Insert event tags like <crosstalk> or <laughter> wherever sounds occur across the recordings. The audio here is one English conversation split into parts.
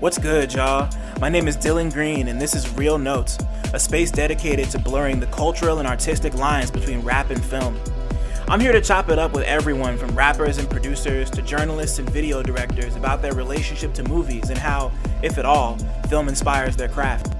What's good, y'all? My name is Dylan Green, and this is Real Notes, a space dedicated to blurring the cultural and artistic lines between rap and film. I'm here to chop it up with everyone from rappers and producers to journalists and video directors about their relationship to movies and how, if at all, film inspires their craft.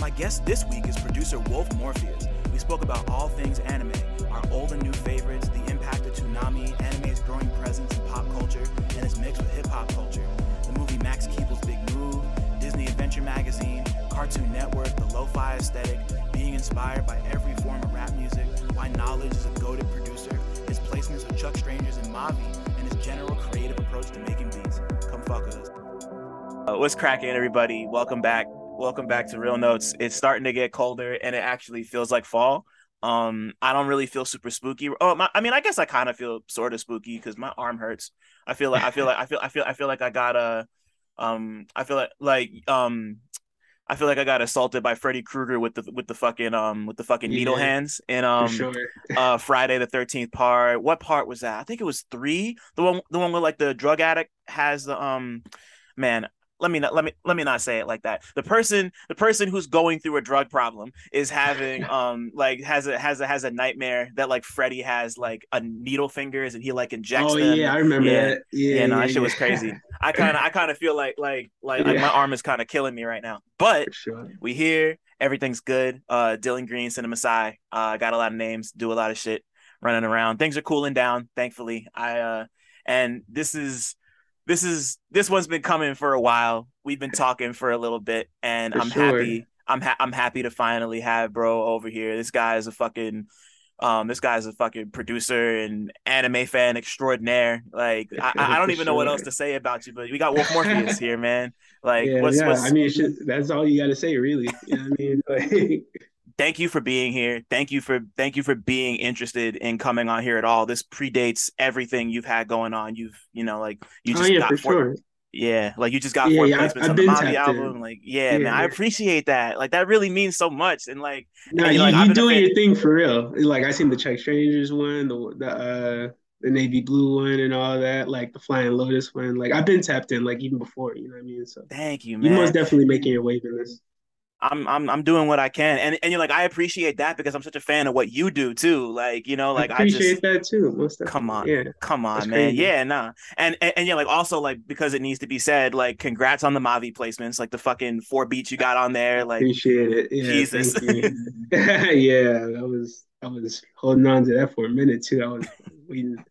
My guest this week is producer Wolf Morpheus. We spoke about all things anime, our old and new favorites, the impact of Toonami, anime's growing presence in pop culture, and its mix with hip hop culture the movie Max Keeble's Big Move, Disney Adventure Magazine, Cartoon Network, the lo-fi aesthetic, being inspired by every form of rap music, why Knxwledge is a goaded producer, his placements with Chuck Strangers and Mavi, and his general creative approach to making beats. Come fuck with us. Uh, what's cracking, everybody? Welcome back. Welcome back to Real Notes. It's starting to get colder, and it actually feels like fall. Um, I don't really feel super spooky. Oh, my, I mean, I guess I kind of feel sort of spooky because my arm hurts. I feel like I feel like I feel I feel I feel like I got a, um, I feel like like um, I feel like I got assaulted by Freddy Krueger with the with the fucking um with the fucking Yeah, needle hands in um sure. uh Friday the Thirteenth part. What part was that? I think it was three. The one the one where like the drug addict has the um man let me not let me let me not say it like that. The person the person who's going through a drug problem is having <laughs> um like has a has a has a nightmare that like Freddy has like a needle fingers and he like injects Oh them. yeah, I remember Yeah. that. Yeah, Yeah, no, that yeah, shit was crazy. I <laughs> kind of I kind of feel like like like, like my arm is kind of killing me right now. But sure. we here, everything's good. Uh Dylan Green, Cinema Sci. Uh got a lot of names, do a lot of shit running around. Things are cooling down, thankfully. I uh and this is this is this one's been coming for a while. We've been talking for a little bit and For I'm sure. happy. I'm ha- I'm happy to finally have bro over here. This guy is a fucking um this guy's a fucking producer and anime fan extraordinaire. Like I, I <laughs> don't even know what else to say about you, but we got Wolf Morpheus here, man. Like yeah, what's yeah. what's I mean, that's all you got to say, really. You know what I mean? <laughs> Like, thank you for being here. Thank you for thank you for being interested in coming on here at all. This predates everything you've had going on. You've you know like you oh just yeah, got for four, sure. yeah, like you just got Yeah, four yeah, placements I've on the Mavi tapped in. album. Like yeah, Yeah, man, I appreciate that. Like that really means so much. And like No, and, you like, you doing your thing for real. Like I seen the Chuck Strangers one, the the uh the navy blue one, and all that. Like the Flying Lotus one. Like I've been tapped in, like even before. You know what I mean? So thank you, man. you most definitely making your wave in this. I'm I'm I'm doing what I can, and and you're like I appreciate that because I'm such a fan of what you do too. Like you know, like I I just appreciate that too. Most. Come on. Yeah. Come on, That's man. crazy. Yeah, nah. And, and and yeah, like also like because it needs to be said, like congrats on the Mavi placements, like the fucking four beats you got on there. Like Appreciate it. Yeah, Jesus. <laughs> yeah, I was I was holding on to that for a minute too. I was waiting.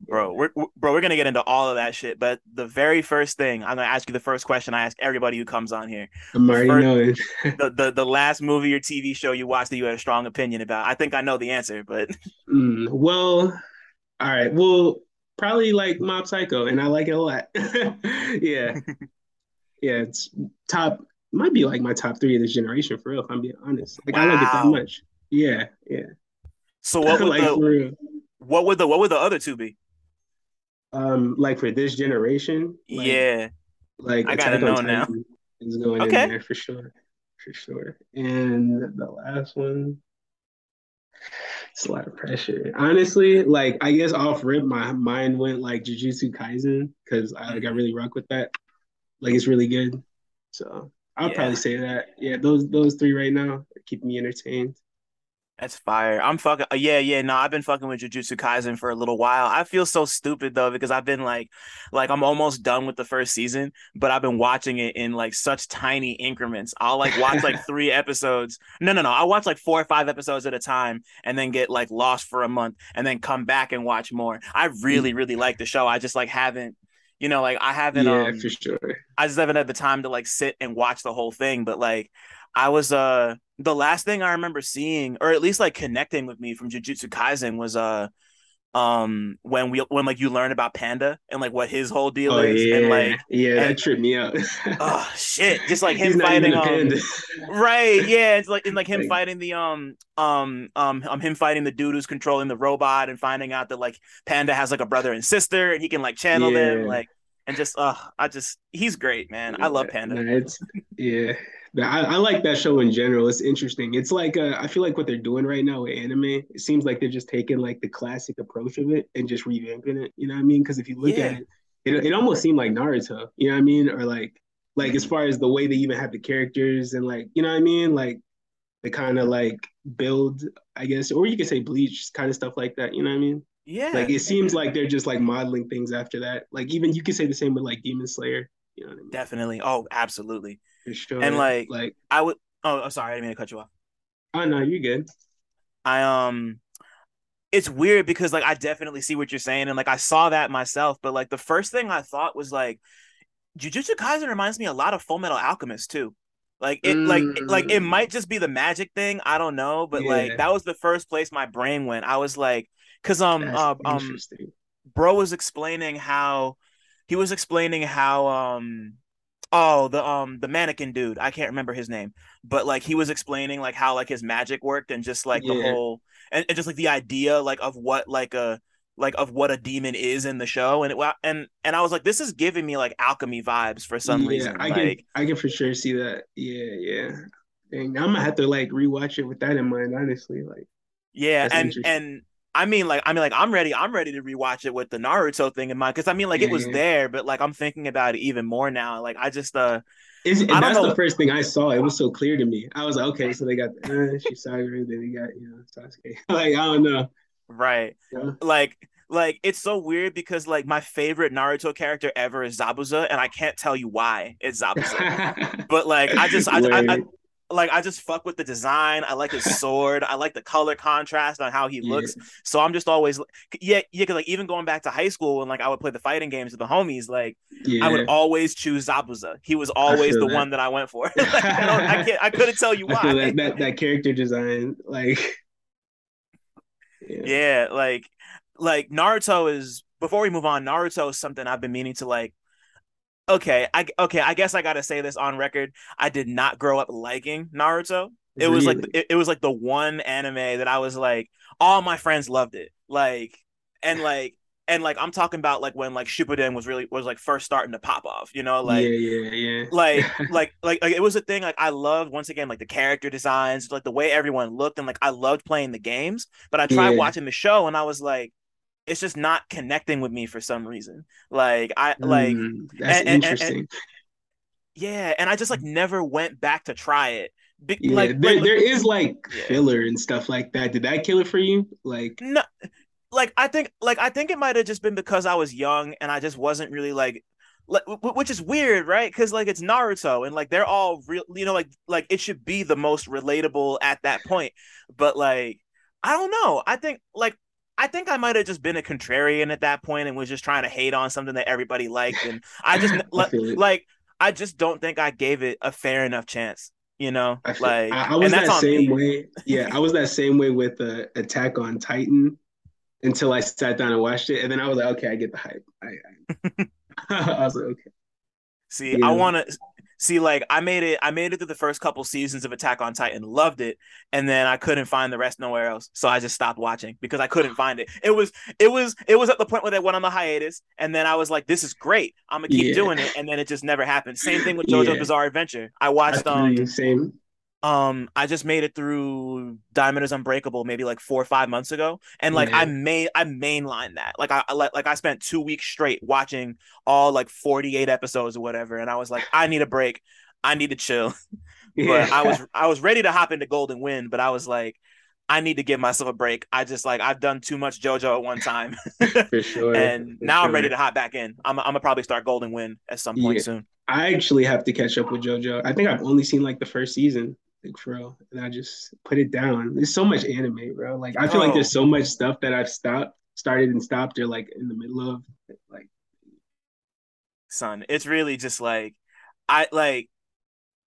Bro, we're bro, we're gonna get into all of that shit. But the very first thing, I'm gonna ask you the first question I ask everybody who comes on here. I'm already knowing. <laughs> The, the the last movie or TV show you watched that you had a strong opinion about. I think I know the answer, but <laughs> Mm, well, all right. Well, probably like Mob Psycho, and I like it a lot. <laughs> yeah, yeah. It's top. Might be like my top three of this generation for real. If I'm being honest, like I love it that much. Yeah, yeah. so what would like the what would the what would the other two be? Um, like for this generation. Like, yeah. Like I gotta know now. Is going Okay. in there for sure, for sure. And the last one, it's a lot of pressure. Honestly, like I guess off rip, my mind went like Jujutsu Kaisen because I like I really rock with that. Like it's really good. So I'll Yeah. probably say that. Yeah, those those three right now keep me entertained. That's fire. I'm fucking uh, yeah, yeah. No, I've been fucking with Jujutsu Kaisen for a little while. I feel so stupid though because I've been like, like I'm almost done with the first season, but I've been watching it in like such tiny increments. I'll like watch like <laughs> three episodes. No, no, no. I watch like four or five episodes at a time, and then get like lost for a month, and then come back and watch more. I really, really like the show. I just like haven't, you know, like I haven't. yeah, um, for sure. I just haven't had the time to like sit and watch the whole thing. But like, I was uh the last thing I remember seeing, or at least like connecting with me from Jujutsu Kaisen was uh um when we when like you learn about Panda and like what his whole deal Oh is yeah, and like yeah, that and- tripped me out. <laughs> oh shit, just like <laughs> him fighting um panda. right yeah it's like and like him <laughs> Like- fighting the um um um um him fighting the dude who's controlling the robot and finding out that like Panda has like a brother and sister and he can like channel them like and just uh I just he's great man I love Panda. Nah, yeah. I, I, like that show in general. It's interesting. It's like uh, I feel like what they're doing right now with anime. It seems like they're just taking like the classic approach of it and just revamping it. You know what I mean? Because if you look yeah. at it, it, it almost seemed like Naruto. You know what I mean? Or like like as far as the way they even have the characters and like you know what I mean? Like the kind of like build, I guess, or you could say bleach kind of stuff like that. You know what I mean? Yeah. Like it seems like they're just like modeling things after that. Like even you could say the same with like Demon Slayer. You know what I mean? Definitely. Oh, absolutely. Sure. And like, like I would. Oh, sorry, I didn't mean to cut you off. Oh no, you good. I um, it's weird because like I definitely see what you're saying, and like I saw that myself. But like the first thing I thought was like, Jujutsu Kaisen reminds me a lot of Full Metal Alchemist too. Like it, mm. like like it might just be the magic thing. I don't know, but yeah. like that was the first place my brain went. I was like, because um uh, um, bro was explaining how he was explaining how um oh the um the mannequin dude. I can't remember his name. But like he was explaining like how like his magic worked and just like yeah. the whole and, and just like the idea like of what like a like of what a demon is in the show. And it and and i was like this is giving me like alchemy vibes for some yeah, reason. I like, can i can for sure see that. Yeah yeah. Dang, i'm gonna have to like rewatch it with that in mind honestly like yeah and and I mean, like, I mean, like, I'm ready. I'm ready to rewatch it with the Naruto thing in mind because I mean, like, yeah, it was yeah. there, but like, I'm thinking about it even more now. Like, I just, uh, it's, and that's know. the first thing I saw. It was so clear to me. I was like, okay, so they got uh, Shisagure, then they got you know Sasuke. <laughs> like, I don't know. Right. Yeah. Like, like it's so weird because like my favorite Naruto character ever is Zabuza, and I can't tell you why it's Zabuza. <laughs> but like, I just, I, I, I, like I just fuck with the design. I like his <laughs> sword. I like the color contrast on how he looks. Yeah. So I'm just always yeah yeah. Cause like even going back to high school when like I would play the fighting games with the homies, like yeah. I would always choose Zabuza. He was always the that. one that I went for. <laughs> <laughs> like, I, I, can't. I couldn't tell you why. That, that, that character design, like yeah. yeah, like like Naruto is. Before we move on, Naruto is something I've been meaning to like okay, I okay, I guess I gotta say this on record. I did not grow up liking Naruto. It really? was like it, it was like the one anime that I was like, all my friends loved it. Like and like and like I'm talking about like when like Shippuden was really was like first starting to pop off, you know, like yeah, yeah, yeah, like <laughs> like like like it was a thing. Like I loved once again like the character designs, like the way everyone looked, and like I loved playing the games. But I tried yeah. watching the show, and I was like, it's just not connecting with me for some reason. Like I like mm, that's and, interesting. And, and, yeah, and I just like never went back to try it. Be- yeah, like, there, like, there is like yeah. filler and stuff like that. Did that kill it for you? Like no, like I think like I think it might have just been because I was young and I just wasn't really like like which is weird right because like it's naruto and like they're all real you know like like it should be the most relatable at that point but like i don't know i think like I think I might have just been a contrarian at that point and was just trying to hate on something that everybody liked, and I just <laughs> I like I just don't think I gave it a fair enough chance. You know, I feel, like I, I was that same me. way. Yeah, I was that same way with the uh, Attack on Titan until I sat down and watched it, and then I was like, okay, I get the hype. I, I, <laughs> I was like, okay. See, yeah. I want to see like I made it I made it through the first couple seasons of Attack on Titan, loved it, and then I couldn't find the rest nowhere else. So I just stopped watching because I couldn't find it. It was it was it was at the point where they went on the hiatus, and then I was like, this is great. I'm gonna keep yeah. doing it, and then it just never happened. Same thing with JoJo yeah. Bizarre Adventure. I watched um same um i just made it through diamond is unbreakable maybe like four or five months ago and like yeah. i made i mainline that like I, like i spent two weeks straight watching all like 48 episodes or whatever and i was like i need a break i need to chill yeah. <laughs> <laughs> but i was i was ready to hop into golden wind but i was like I need to give myself a break. I just like I've done too much JoJo at one time, <laughs> for sure. and for now sure. I'm ready to hop back in. I'm, I'm gonna probably start Golden Wind at some point yeah. soon. I actually have to catch up with JoJo. I think I've only seen like the first season like for real. And I just put it down. There's so much anime, bro. Like I feel oh. like there's oh. so much stuff that I've stopped, started and stopped, or like in the middle of. Like, son, it's really just like I like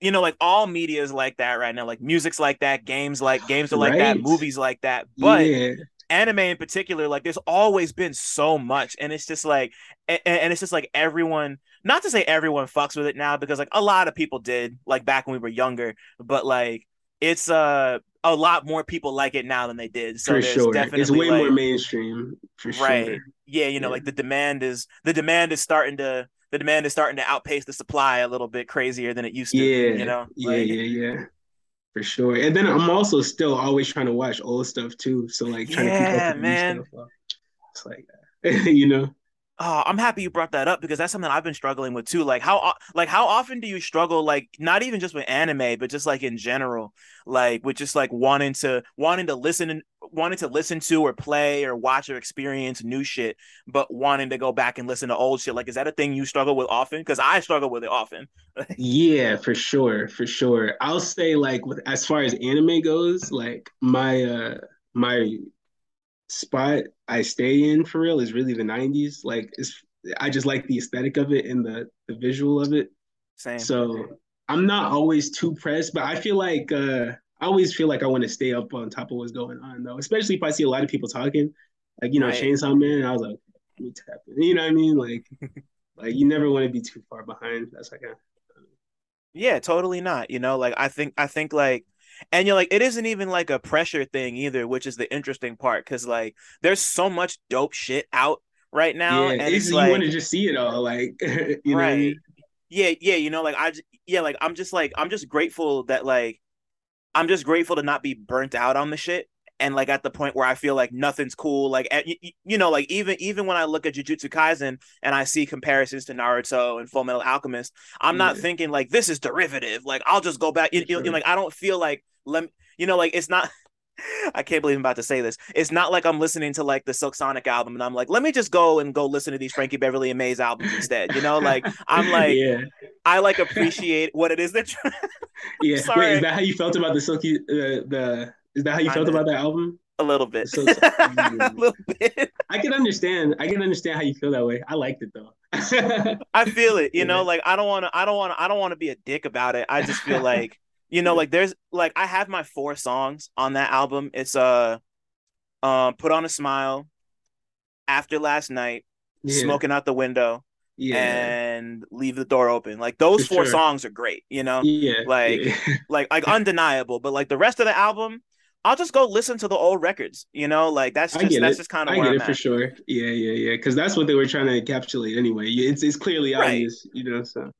you know, like all media is like that right now. Like music's like that, games like games are like right. that, movies like that. But yeah. Anime in particular, like there's always been so much, and it's just like, and, and, it's just like everyone not to say everyone fucks with it now because like a lot of people did like back when we were younger, but like it's uh a lot more people like it now than they did. So for sure, definitely it's way like, more mainstream. For right. Yeah, you know, yeah. like the demand is the demand is starting to the demand is starting to outpace the supply a little bit crazier than it used to. Yeah, you know. Yeah, yeah, yeah. For sure. And then I'm also still always trying to watch old stuff too. So like trying yeah, to keep up with man. stuff. Uh, it's like <laughs> you know. Oh, I'm happy you brought that up because that's something I've been struggling with too. Like how like how often do you struggle like not even just with anime but just like in general like with just like wanting to wanting to listen wanting to listen to or play or watch or experience new shit but wanting to go back and listen to old shit like is that a thing you struggle with often cuz I struggle with it often. <laughs> yeah, for sure, for sure. I'll say like with as far as anime goes, like my uh my spot I stay in for real is really the 90s. Like it's I just like the aesthetic of it and the the visual of it. Same. So I'm not always too pressed, but I feel like uh I always feel like I want to stay up on top of what's going on though, especially if I see a lot of people talking. Like, you know, right. Chainsaw Man, I was like, let me tap in. You know what I mean? Like <laughs> like you never want to be too far behind. That's like a yeah, totally not. You know, like I think I think like and you're like, it isn't even like a pressure thing either, which is the interesting part because like there's so much dope shit out right now. Yeah, and it's, like, you want to just see it all, like <laughs> you right. know. Yeah, yeah, you know, like I, yeah, like I'm just like I'm just grateful that like I'm just grateful to not be burnt out on the shit and like at the point where I feel like nothing's cool. Like you, you know, like even even when I look at Jujutsu Kaisen and I see comparisons to Naruto and Full Metal Alchemist, I'm not thinking like this is derivative. Like I'll just go back. You, you know, like I don't feel like let me, you know, like it's not. <laughs> I can't believe I'm about to say this. It's not like I'm listening to like the Silk Sonic album and I'm like, let me just go and go listen to these Frankie Beverly and Maze albums instead. You know, like I'm <laughs> like, yeah. I like appreciate what it is that. <laughs> yeah. Sorry. Wait, is that how you felt about the Silky? Uh, the is that how you felt about that album? A little bit. So, <laughs> a little bit. I can understand. I can understand how you feel that way. I liked it though. I feel it. You yeah. know, like I don't want to. I don't want to. I don't want to be a dick about it. I just feel like <laughs> you know, like there's like I have my four songs on that album. It's uh, uh, put on a smile, after last night, yeah. smoking out the window, yeah. and leave the door open. Like those For four sure. songs are great, you know? Yeah. Like yeah. like like <laughs> undeniable. But like the rest of the album, I'll just go listen to the old records, you know? Like that's just that's it. just kind of I get I'm it at. for sure. Yeah, yeah, yeah. Cause that's what they were trying to encapsulate anyway. It's it's clearly obvious, you know, so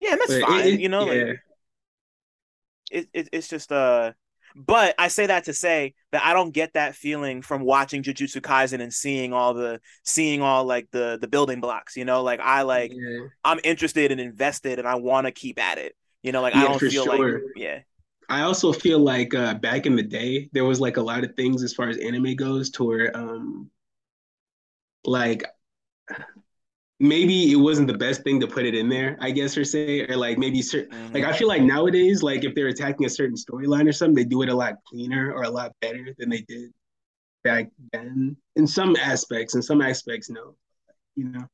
yeah, that's but fine. It, you know, yeah. like it, it, it's just uh but I say that to say that I don't get that feeling from watching Jujutsu Kaisen and seeing all the seeing all like the the building blocks, you know, like I like yeah. I'm interested and invested and I want to keep at it. You know, like yeah, I don't feel sure. like yeah. I also feel like uh back in the day there was like a lot of things as far as anime goes to where um like maybe it wasn't the best thing to put it in there, I guess, or say, or like maybe certain, mm-hmm. like I feel like nowadays, like if they're attacking a certain storyline or something, they do it a lot cleaner or a lot better than they did back then. In some aspects, in some aspects, no, you know.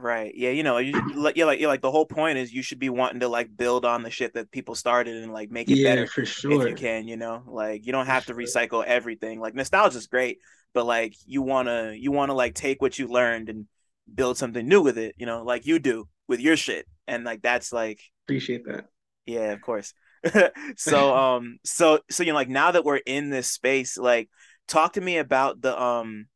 Right. Yeah. You know, you, yeah, like, yeah, like the whole point is you should be wanting to like build on the shit that people started and like make it yeah, better for sure if you can. You know, like you don't have for to sure. recycle everything. Like nostalgia is great, but like you wanna you wanna like take what you learned and build something new with it, you know, like you do with your shit. And like that's like appreciate that. Yeah, of course. <laughs> so um so so you know like now that we're in this space, like talk to me about the um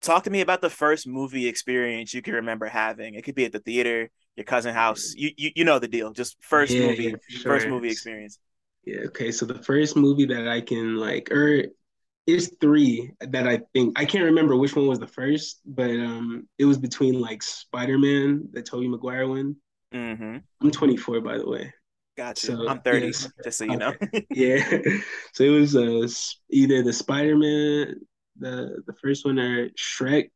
talk to me about the first movie experience you can remember having. It could be at the theater, your cousin house. You you, you know the deal. Just first yeah, movie, yeah, sure. first movie experience. Yeah, okay. So the first movie that I can like or there's three that I think I can't remember which one was the first, but um, it was between like Spider Man, the Tobey Maguire one. Mm-hmm. I'm 24, by the way. Gotcha. So, I'm 30, yes. just so you know. <laughs> yeah. <laughs> So it was uh, either the Spider Man, the the first one, or Shrek,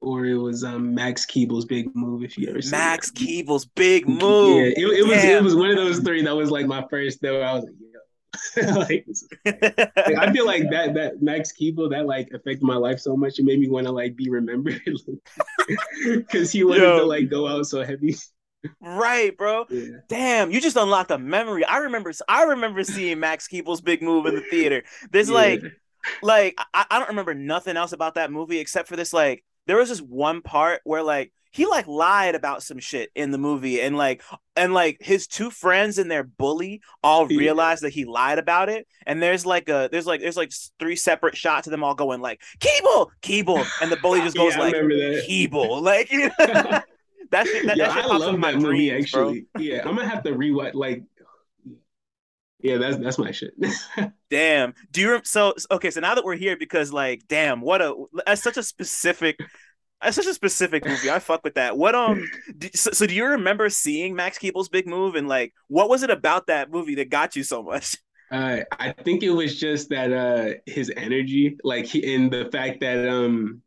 or it was um, Max Keeble's Big Move. If you ever see Max Keeble's Big Move. Yeah, it, it was it was one of those three that was like my first. Though I was like, <laughs> like, <laughs> like, I feel like that that Max Keeble that like affected my life so much. It made me want to like be remembered <laughs> because he wanted Yo. to like go out so heavy. Right, bro. Yeah. Damn, you just unlocked a memory. I remember. I remember seeing Max Keeble's big move in the theater. There's yeah. like, like I, I don't remember nothing else about that movie except for this. Like, there was this one part where like he like lied about some shit in the movie and like and like his two friends and their bully all yeah. realize that he lied about it and there's like a there's like there's like three separate shots of them all going like Keeble Keeble and the bully just <laughs> goes yeah, like Keeble <laughs> like <laughs> that shit, that, Yo, that shit I love that movie dreams, actually. Yeah, I'm gonna have to rewatch. Like, yeah, that's that's my shit. <laughs> Damn. Do you so okay? So now that we're here, because like, damn, what a that's such a specific. That's such a specific movie. I fuck with that. What um? Do, so, so do you remember seeing Max Keeble's Big Move and like what was it about that movie that got you so much? <laughs> Uh, I think it was just that uh his energy, like he, and the fact that um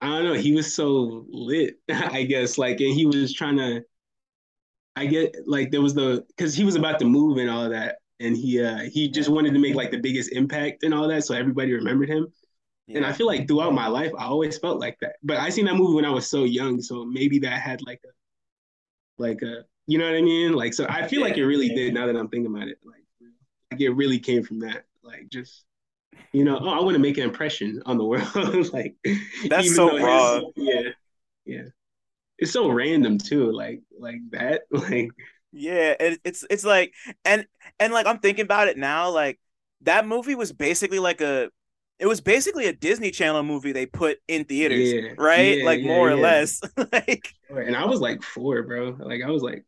I don't know, he was so lit, <laughs> I guess, like and he was trying to I get like there was the because he was about to move and all of that, and he uh he just wanted to make like the biggest impact and all that, so everybody remembered him. And I feel like throughout my life, I always felt like that. But I seen that movie when I was so young, so maybe that had like a like a you know what I mean? Like so I feel like it really did now that I'm thinking about it. Like like it really came from that. Like just you know, oh, I want to make an impression on the world. <laughs> like that's so raw. Yeah, yeah. It's so random too. Like like that. <laughs> Like yeah, it, it's it's like and and like I'm thinking about it now. Like that movie was basically like a it was basically a Disney Channel movie they put in theaters, yeah, right? Yeah, like yeah, more or less. <laughs> like and I was like four, bro. Like I was like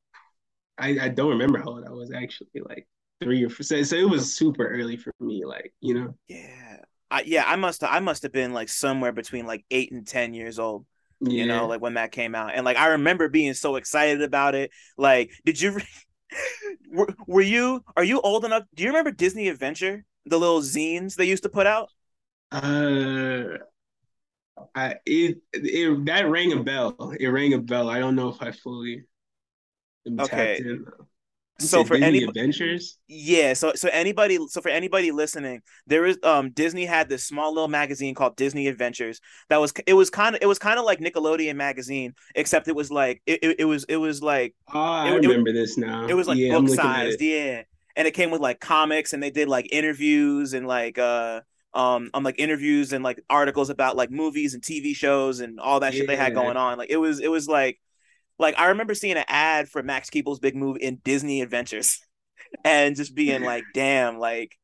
I, I don't remember how old I was actually. Like three or four. So, so it was super early for me, like you know. Yeah, I, yeah. I must I must have been like somewhere between like eight and ten years old. Yeah. You know, like when that came out, and like I remember being so excited about it. Like, did you? <laughs> were, were you? Are you old enough? Do you remember Disney Adventure? The little zines they used to put out. Uh, I it, it that rang a bell. It rang a bell. I don't know if I fully okay so for any adventures? Yeah so so anybody so for anybody listening there is um disney had this small little magazine called disney adventures that was it was kind of it was kind of like nickelodeon magazine except it was like it, it, it was it was like oh i it, remember this now. it was like yeah, book sized yeah. And it came with like comics and they did like interviews and like uh um on like interviews and like articles about like movies and tv shows and all that yeah. shit they had going on. Like it was it was like like I remember seeing an ad for Max Keeble's Big Move in Disney Adventures, <laughs> and just being like, "Damn!" Like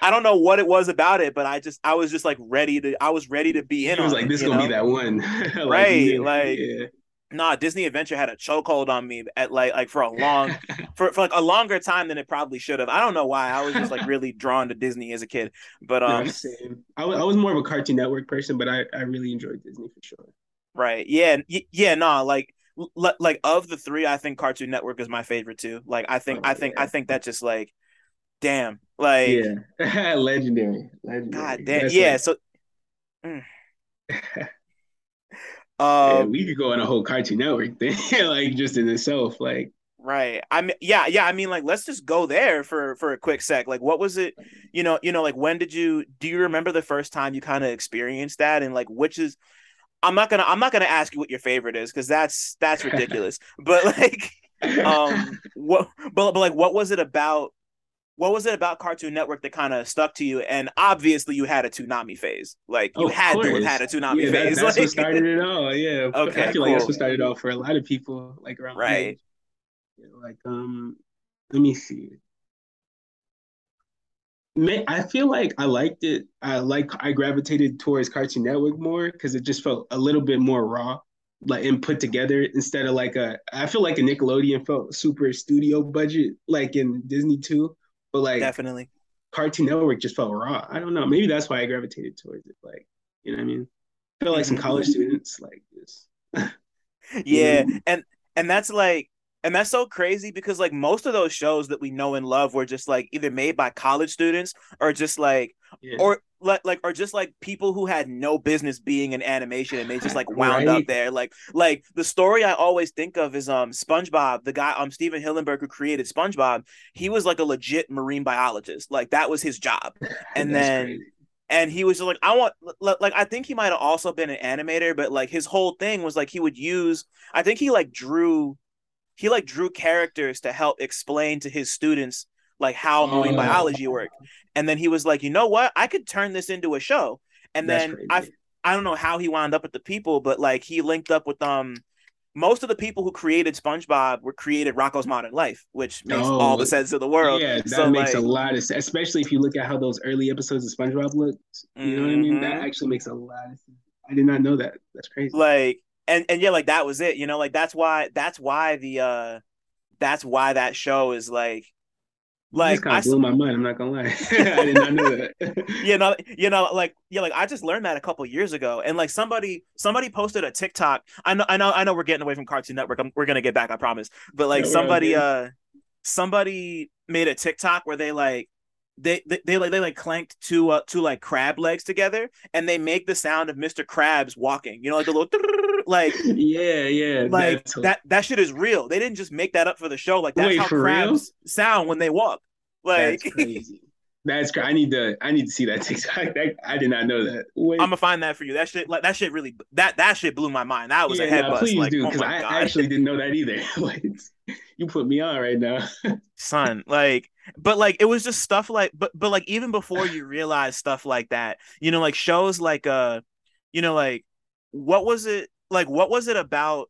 I don't know what it was about it, but I just I was just like ready to I was ready to be in. I was like, "This gonna know? be that one," <laughs> like, right? Yeah, like. Yeah. Nah, Disney Adventure had a chokehold on me at like like for a long <laughs> for, for like a longer time than it probably should have. I don't know why. I was just like really drawn to Disney as a kid. But um same. I, was, I was more of a Cartoon Network person, but I, I really enjoyed Disney for sure. Right. Yeah. Yeah, nah, like like of the three, I think Cartoon Network is my favorite too. Like I think oh, I think yeah. I think that just like damn like yeah <laughs> legendary legendary god damn That's yeah like... so <laughs> mm. um yeah, we could go on a whole cartoon network <laughs> thing like just in itself like right i mean yeah yeah i mean like let's just go there for for a quick sec like what was it you know you know like when did you do you remember the first time you kind of experienced that and like which is I'm not gonna I'm not gonna ask you what your favorite is because that's that's ridiculous. but like, um, <laughs> what but but like, what was it about? What was it about Cartoon Network that kind of stuck to you? And obviously, you had a Toonami phase. Like you had to have had a Toonami yeah, phase. That, that's <laughs> like, what started it all. Yeah. Okay. I feel cool. like that's what started it all for a lot of people. Like around right. Like um, let me see. I feel like I liked it. I like I gravitated towards Cartoon Network more because it just felt a little bit more raw, like and put together instead of like a. I feel like a Nickelodeon felt super studio budget, like in Disney too. But like definitely, Cartoon Network just felt raw. I don't know. Maybe that's why I gravitated towards it. Like you know what I mean? I feel like some college <laughs> students like this. <laughs> yeah, <laughs> and and that's like and that's so crazy because like most of those shows that we know and love were just like either made by college students or just like yeah. or like like or just like people who had no business being in animation and they just like <laughs> wound right. up there like like the story i always think of is um spongebob the guy um stephen hillenburg who created spongebob he was like a legit marine biologist like that was his job <laughs> and then crazy. and he was just like i want like i think he might have also been an animator but like his whole thing was like he would use i think he like drew he like drew characters to help explain to his students like how marine oh. biology worked. And then he was like, you know what? I could turn this into a show. And then I I don't know how he wound up with the people, but like he linked up with um most of the people who created SpongeBob were created Rocko's Modern Life, which makes oh, all the sense in the world. Yeah, that so, makes like, a lot of sense, especially if you look at how those early episodes of SpongeBob looked. You mm-hmm. know what I mean? That mm-hmm. actually makes a lot of sense. I did not know that. That's crazy. Like and and yeah, like that was it. You know, like that's why that's why the uh that's why that show is like like kind of blew my mind. I'm not gonna lie, <laughs> I did not know that. <laughs> you know, you know, like yeah, like I just learned that a couple years ago, and like somebody somebody posted a TikTok. I know, I know, I know. We're getting away from Cartoon Network. I'm, we're gonna get back, I promise. But like somebody, uh, somebody made a TikTok where they like they, they they like they like clanked two uh two like crab legs together and they make the sound of Mr. Krabs walking. You know, like the little like yeah, yeah. Like that that shit is real. They didn't just make that up for the show. Like that's Wait, how crabs real? sound when they walk. Like that's crazy. That's. I need to. I need to see that TikTok. <laughs> That, I did not know that. Wait. I'm gonna find that for you. That shit, like that shit, really that that shit blew my mind. That was yeah, a head nah. Please like, do, because oh I God. actually didn't know <laughs> that either. <laughs> like, you put me on right now, son. Like, but like it was just stuff like, but but like even before you realize stuff like that, you know, like shows like uh, you know, like what was it like? What was it about?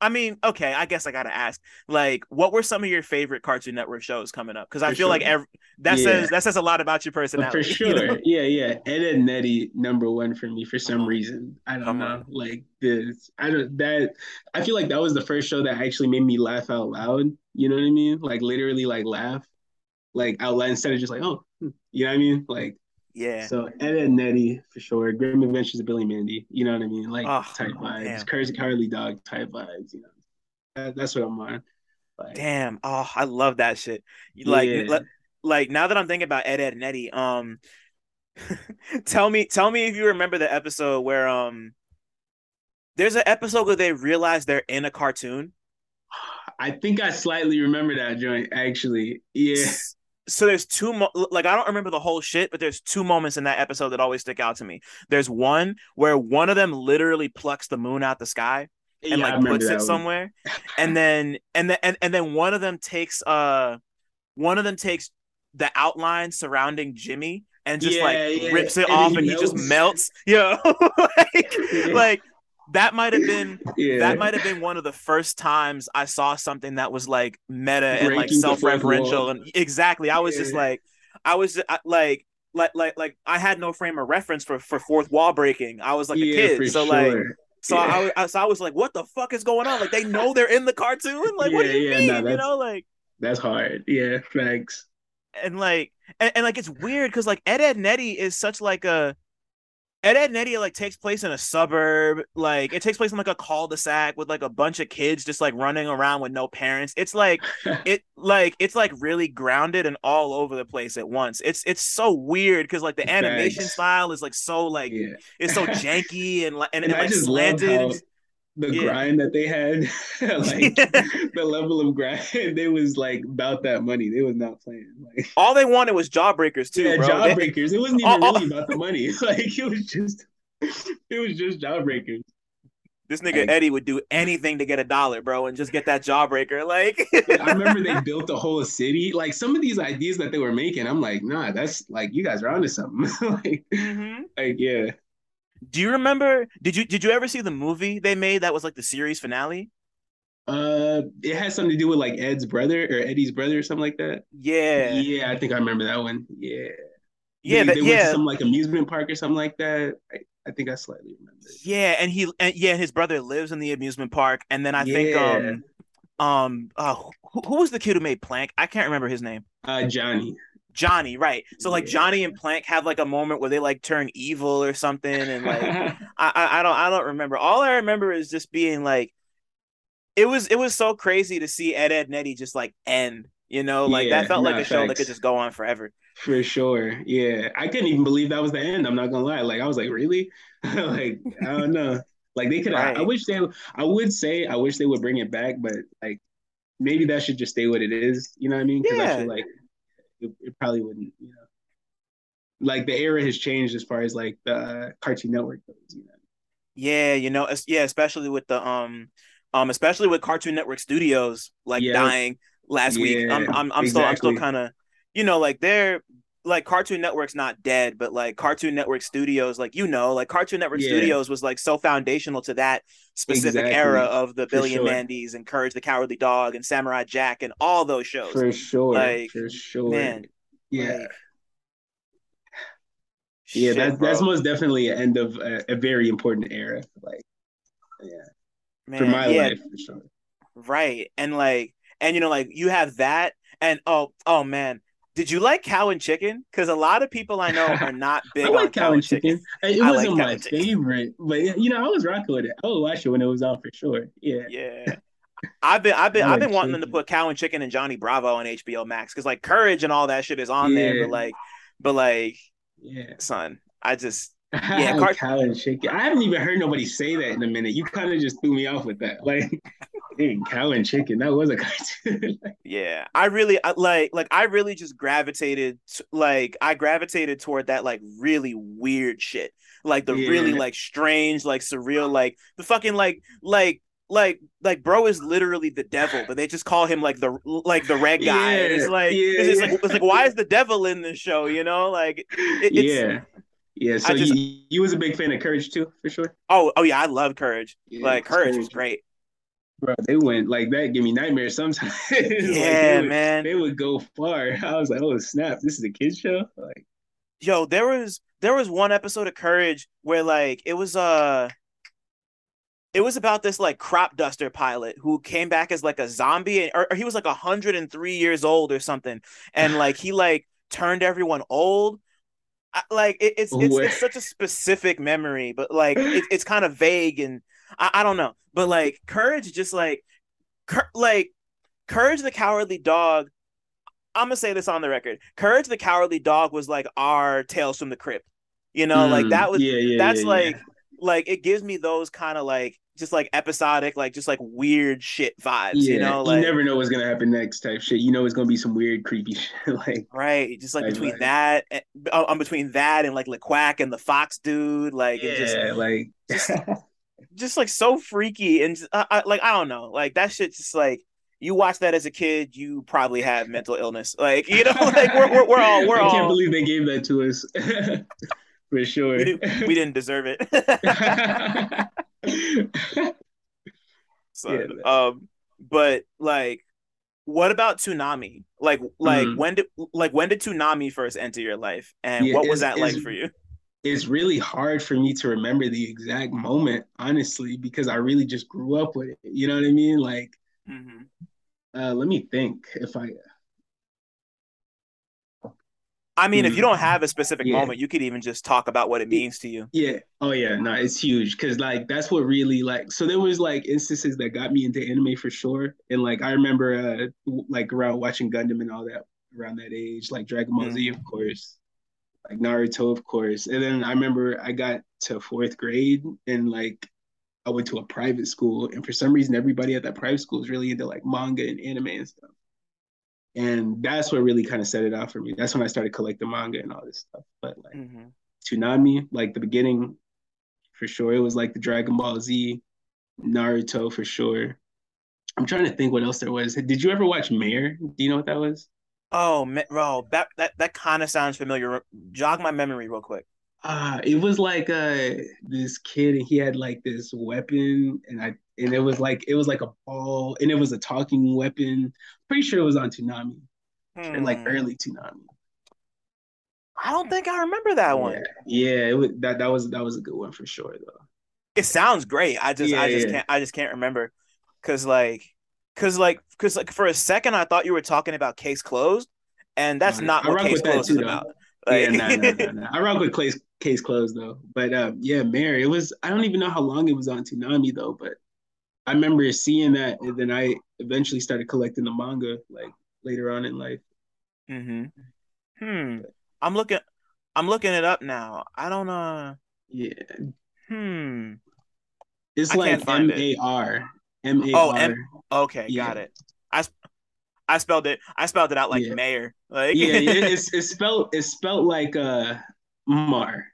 I mean, okay, I guess I gotta ask, like, what were some of your favorite Cartoon Network shows coming up? Because I feel sure. like every that yeah. says that says a lot about your personality. <laughs> For sure, you know? yeah, yeah. Ed, Edd n Eddy number one for me for some reason. I don't Come know, like this. I don't that. I feel like that was the first show that actually made me laugh out loud. You know what I mean? Like literally, like laugh, like out loud instead of just like, oh, hmm. you know what I mean? Like yeah. So Ed, Edd n Eddy for sure. Grim Adventures of Billy Mandy. You know what I mean? Like oh, type vibes. Courage Cowardly Dog type vibes. You know, that, that's what I'm on. Like, damn. Oh, I love that shit. Like, yeah. like, like now that I'm thinking about Ed, Edd n Eddy, um, <laughs> tell me, tell me if you remember the episode where um, there's an episode where they realize they're in a cartoon. I think I slightly remember that joint actually. Yeah so there's two mo- like I don't remember the whole shit, but there's two moments in that episode that always stick out to me. There's one where one of them literally plucks the moon out the sky and yeah, like puts it one. somewhere, <laughs> and then and then and, and then one of them takes uh one of them takes the outline surrounding Jimmy and just yeah, like yeah. rips it and off and melts. he just melts. Yeah, <laughs> like, <laughs> like that might have been yeah. that might have been one of the first times I saw something that was like meta Breaking and like self-referential and exactly. I was yeah. just like, I was uh, like, like, like, like I had no frame of reference for for fourth wall breaking. I was like yeah, a kid, so sure. like. So I, I, so I was like, "What the fuck is going on? Like, they know they're in the cartoon. Like, what do you mean? You know, like that's hard. Yeah, thanks. And like, and, and like, it's weird because like Ed Edd n Eddy is such like a Ed, Edd n Eddy like takes place in a suburb. Like it takes place in like a cul-de-sac with like a bunch of kids just like running around with no parents. It's like <laughs> it like it's like really grounded and all over the place at once. It's it's so weird because like the animation Thanks. style is like so like yeah. it's so janky and like and, and, and like slanted the yeah. grind that they had, <laughs> like <laughs> the level of grind, <laughs> they was like about that money. They was not playing. Like all they wanted was jawbreakers too. Yeah, bro. jawbreakers. It wasn't even really about the money. Like it was just, it was just jawbreakers. This nigga like, Eddy would do anything to get a dollar, bro, and just get that jawbreaker. Like I remember they built a whole city. Like some of these ideas that they were making, I'm like, nah, that's like you guys are onto something. like, mm-hmm. like yeah. Do you remember? Did you did you ever see the movie they made that was like the series finale? Uh, it has something to do with like Ed's brother or Eddy's brother or something like that. Yeah, yeah, I think I remember that one. Yeah, yeah, they, they went yeah. to some like amusement park or something like that. I, I think I slightly remember. Yeah, and he and yeah, his brother lives in the amusement park, and then I yeah. think um um uh who, who was the kid who made Plank? I can't remember his name. Uh, Johnny. Johnny, right? So like Johnny and Plank have like a moment where they like turn evil or something, and like <laughs> I, I, I don't I don't remember. All I remember is just being like, it was it was so crazy to see Ed Edd n Eddy just like end. You know, like yeah, that felt like a show that could just go on forever. For sure, yeah. I couldn't even believe that was the end. I'm not gonna lie. Like I was like, really? <laughs> like I don't know. Like they could. Right. I, I wish they. I would say I wish they would bring it back, but like maybe that should just stay what it is. You know what I mean? Because yeah. I feel like it, it probably wouldn't, you know. Like the era has changed as far as like the Cartoon Network goes, you know. Yeah, you know, yeah, especially with the um um especially with Cartoon Network Studios like yeah. dying last yeah, week. I'm I'm I'm exactly. still I'm still kind of you know like they're like Cartoon Network's not dead, but like Cartoon Network Studios, like you know, like Cartoon Network yeah. Studios was like so foundational to that specific exactly. era of the Billion sure. and Mandy's and Courage the Cowardly Dog and Samurai Jack and all those shows. For sure, like for sure, man. Yeah, like, yeah. Shit, that's bro. that's most definitely an end of a, a very important era. Like, yeah, Man, for my yeah, life for sure. right. And like, and you know, like you have that, and oh, oh man, did you like cow and chicken? Because a lot of people I know are not <laughs> big I like on cow and chicken. It I wasn't like my favorite, but you know, I was rocking with it. I would watch it when it was on for sure. Yeah, Yeah. I've been I've been I've been wanting them to put Cow and Chicken and Johnny Bravo on HBO Max because like Courage and all that shit is on there, but like, but like, yeah. son, I just <laughs> Yeah, Car- cow and chicken. I haven't even heard nobody say that in a minute. You kind of just threw me off with that. Like, dang, cow and chicken. That was a <laughs> cartoon. yeah, I really I, like like I really just gravitated t- like I gravitated toward that like really weird shit, like the really like strange, like surreal, like the fucking like like. Like, like, bro is literally the devil, but they just call him like the like the red guy. And it's like, yeah, it's yeah. like, it's like, why is the devil in this show? You know, like, it, it's, yeah, yeah. So just- you, you was a big fan of Courage too, for sure. Oh, oh yeah, I love Courage. Yeah, like Courage was great. Bro, they went like that. Give me nightmares sometimes. <laughs> Like, Yeah, they would, man. They would go far. <laughs> I was like, oh snap, this is a kids show. Like, Yo, there was there was one episode of Courage where like it was uh it was about this like crop duster pilot who came back as like a zombie and, or, or he was like 103 years old or something and <laughs> like he like turned everyone old I, like it, it's it's, it's such a specific memory but like it, it's kind of vague and I, I don't know but like courage just like Cour- like courage the cowardly dog i'm gonna say this on the record courage the cowardly dog was like our tales from the crypt you know like mm, that was yeah, yeah, that's yeah, like yeah. like it gives me those kind of like just like episodic like just like weird shit vibes Yeah, you know like you never know what's gonna happen next type shit. You know it's gonna be some weird, creepy <laughs> shit. like, right just like Like, between like- that and, uh, um, between that and like LeQuack and the fox dude like it just yeah, like, just- <laughs> just like so freaky and just, I, I, like I don't know, like that shit just like you watch that as a kid, you probably have mental illness, like you know, <laughs> like we're we're, we're all we're I can't all believe they gave that to us. <laughs> For sure. we, didn't, we didn't deserve it. <laughs> So, Yeah, man. um, but like, what about Toonami? Like, like Mhm. when did like when did Toonami first enter your life, and Yeah, what was that like for you? It's really hard for me to remember the exact moment, honestly, because I really just grew up with it. You know what I mean? Like, hmm uh, let me think if I I mean, if you Hmm. don't have a specific Yeah. moment, you could even just talk about what it means to you. Yeah. Oh yeah. No, it's huge because like that's what really like. So there was like instances that got me into anime for sure, and like I remember uh like around watching Gundam and all that around that age, like Dragon Ball Z, of course, like Naruto, of course, and then I remember I got to fourth grade and like I went to a private school, and for some reason everybody at that private school is really into like manga and anime and stuff. And that's what really kind of set it off for me. That's when I started collecting manga and all this stuff. But like hmm Toonami, like the beginning, for sure. It was like the Dragon Ball Z, Naruto for sure. I'm trying to think what else there was. Did you ever watch Mayor? Do you know what that was? Oh, man, bro, that that that kind of sounds familiar. Jog my memory real quick. Uh, it was like uh this kid and he had like this weapon and I and it was like it was like a ball and it was a talking weapon. Pretty sure it was on Toonami and like Hmm. early Toonami. I don't think I remember that one. Yeah, yeah, it was that that was that was a good one for sure though. It sounds great. I just I just yeah. can't I just can't remember cuz like cuz like cuz like for a second I thought you were talking about Case Closed and that's no. not I what Case Closed too, is about. yeah, Like- no, no, no, no. I rock with case case closed though. But um, yeah, Mary. It was. I don't even know how long it was on Toonami though. But I remember seeing that, and then I eventually started collecting the manga like later on in life. Mm-hmm. Hmm. I'm looking I'm looking it up now. I don't uh Yeah, hmm. it's I like M. A R M A Oh. M- Okay, Yeah. got it. I I spelled it I spelled it out like Yeah. mayor. Like Yeah, it, <laughs> it's it's spelled it's spelled like uh Mar,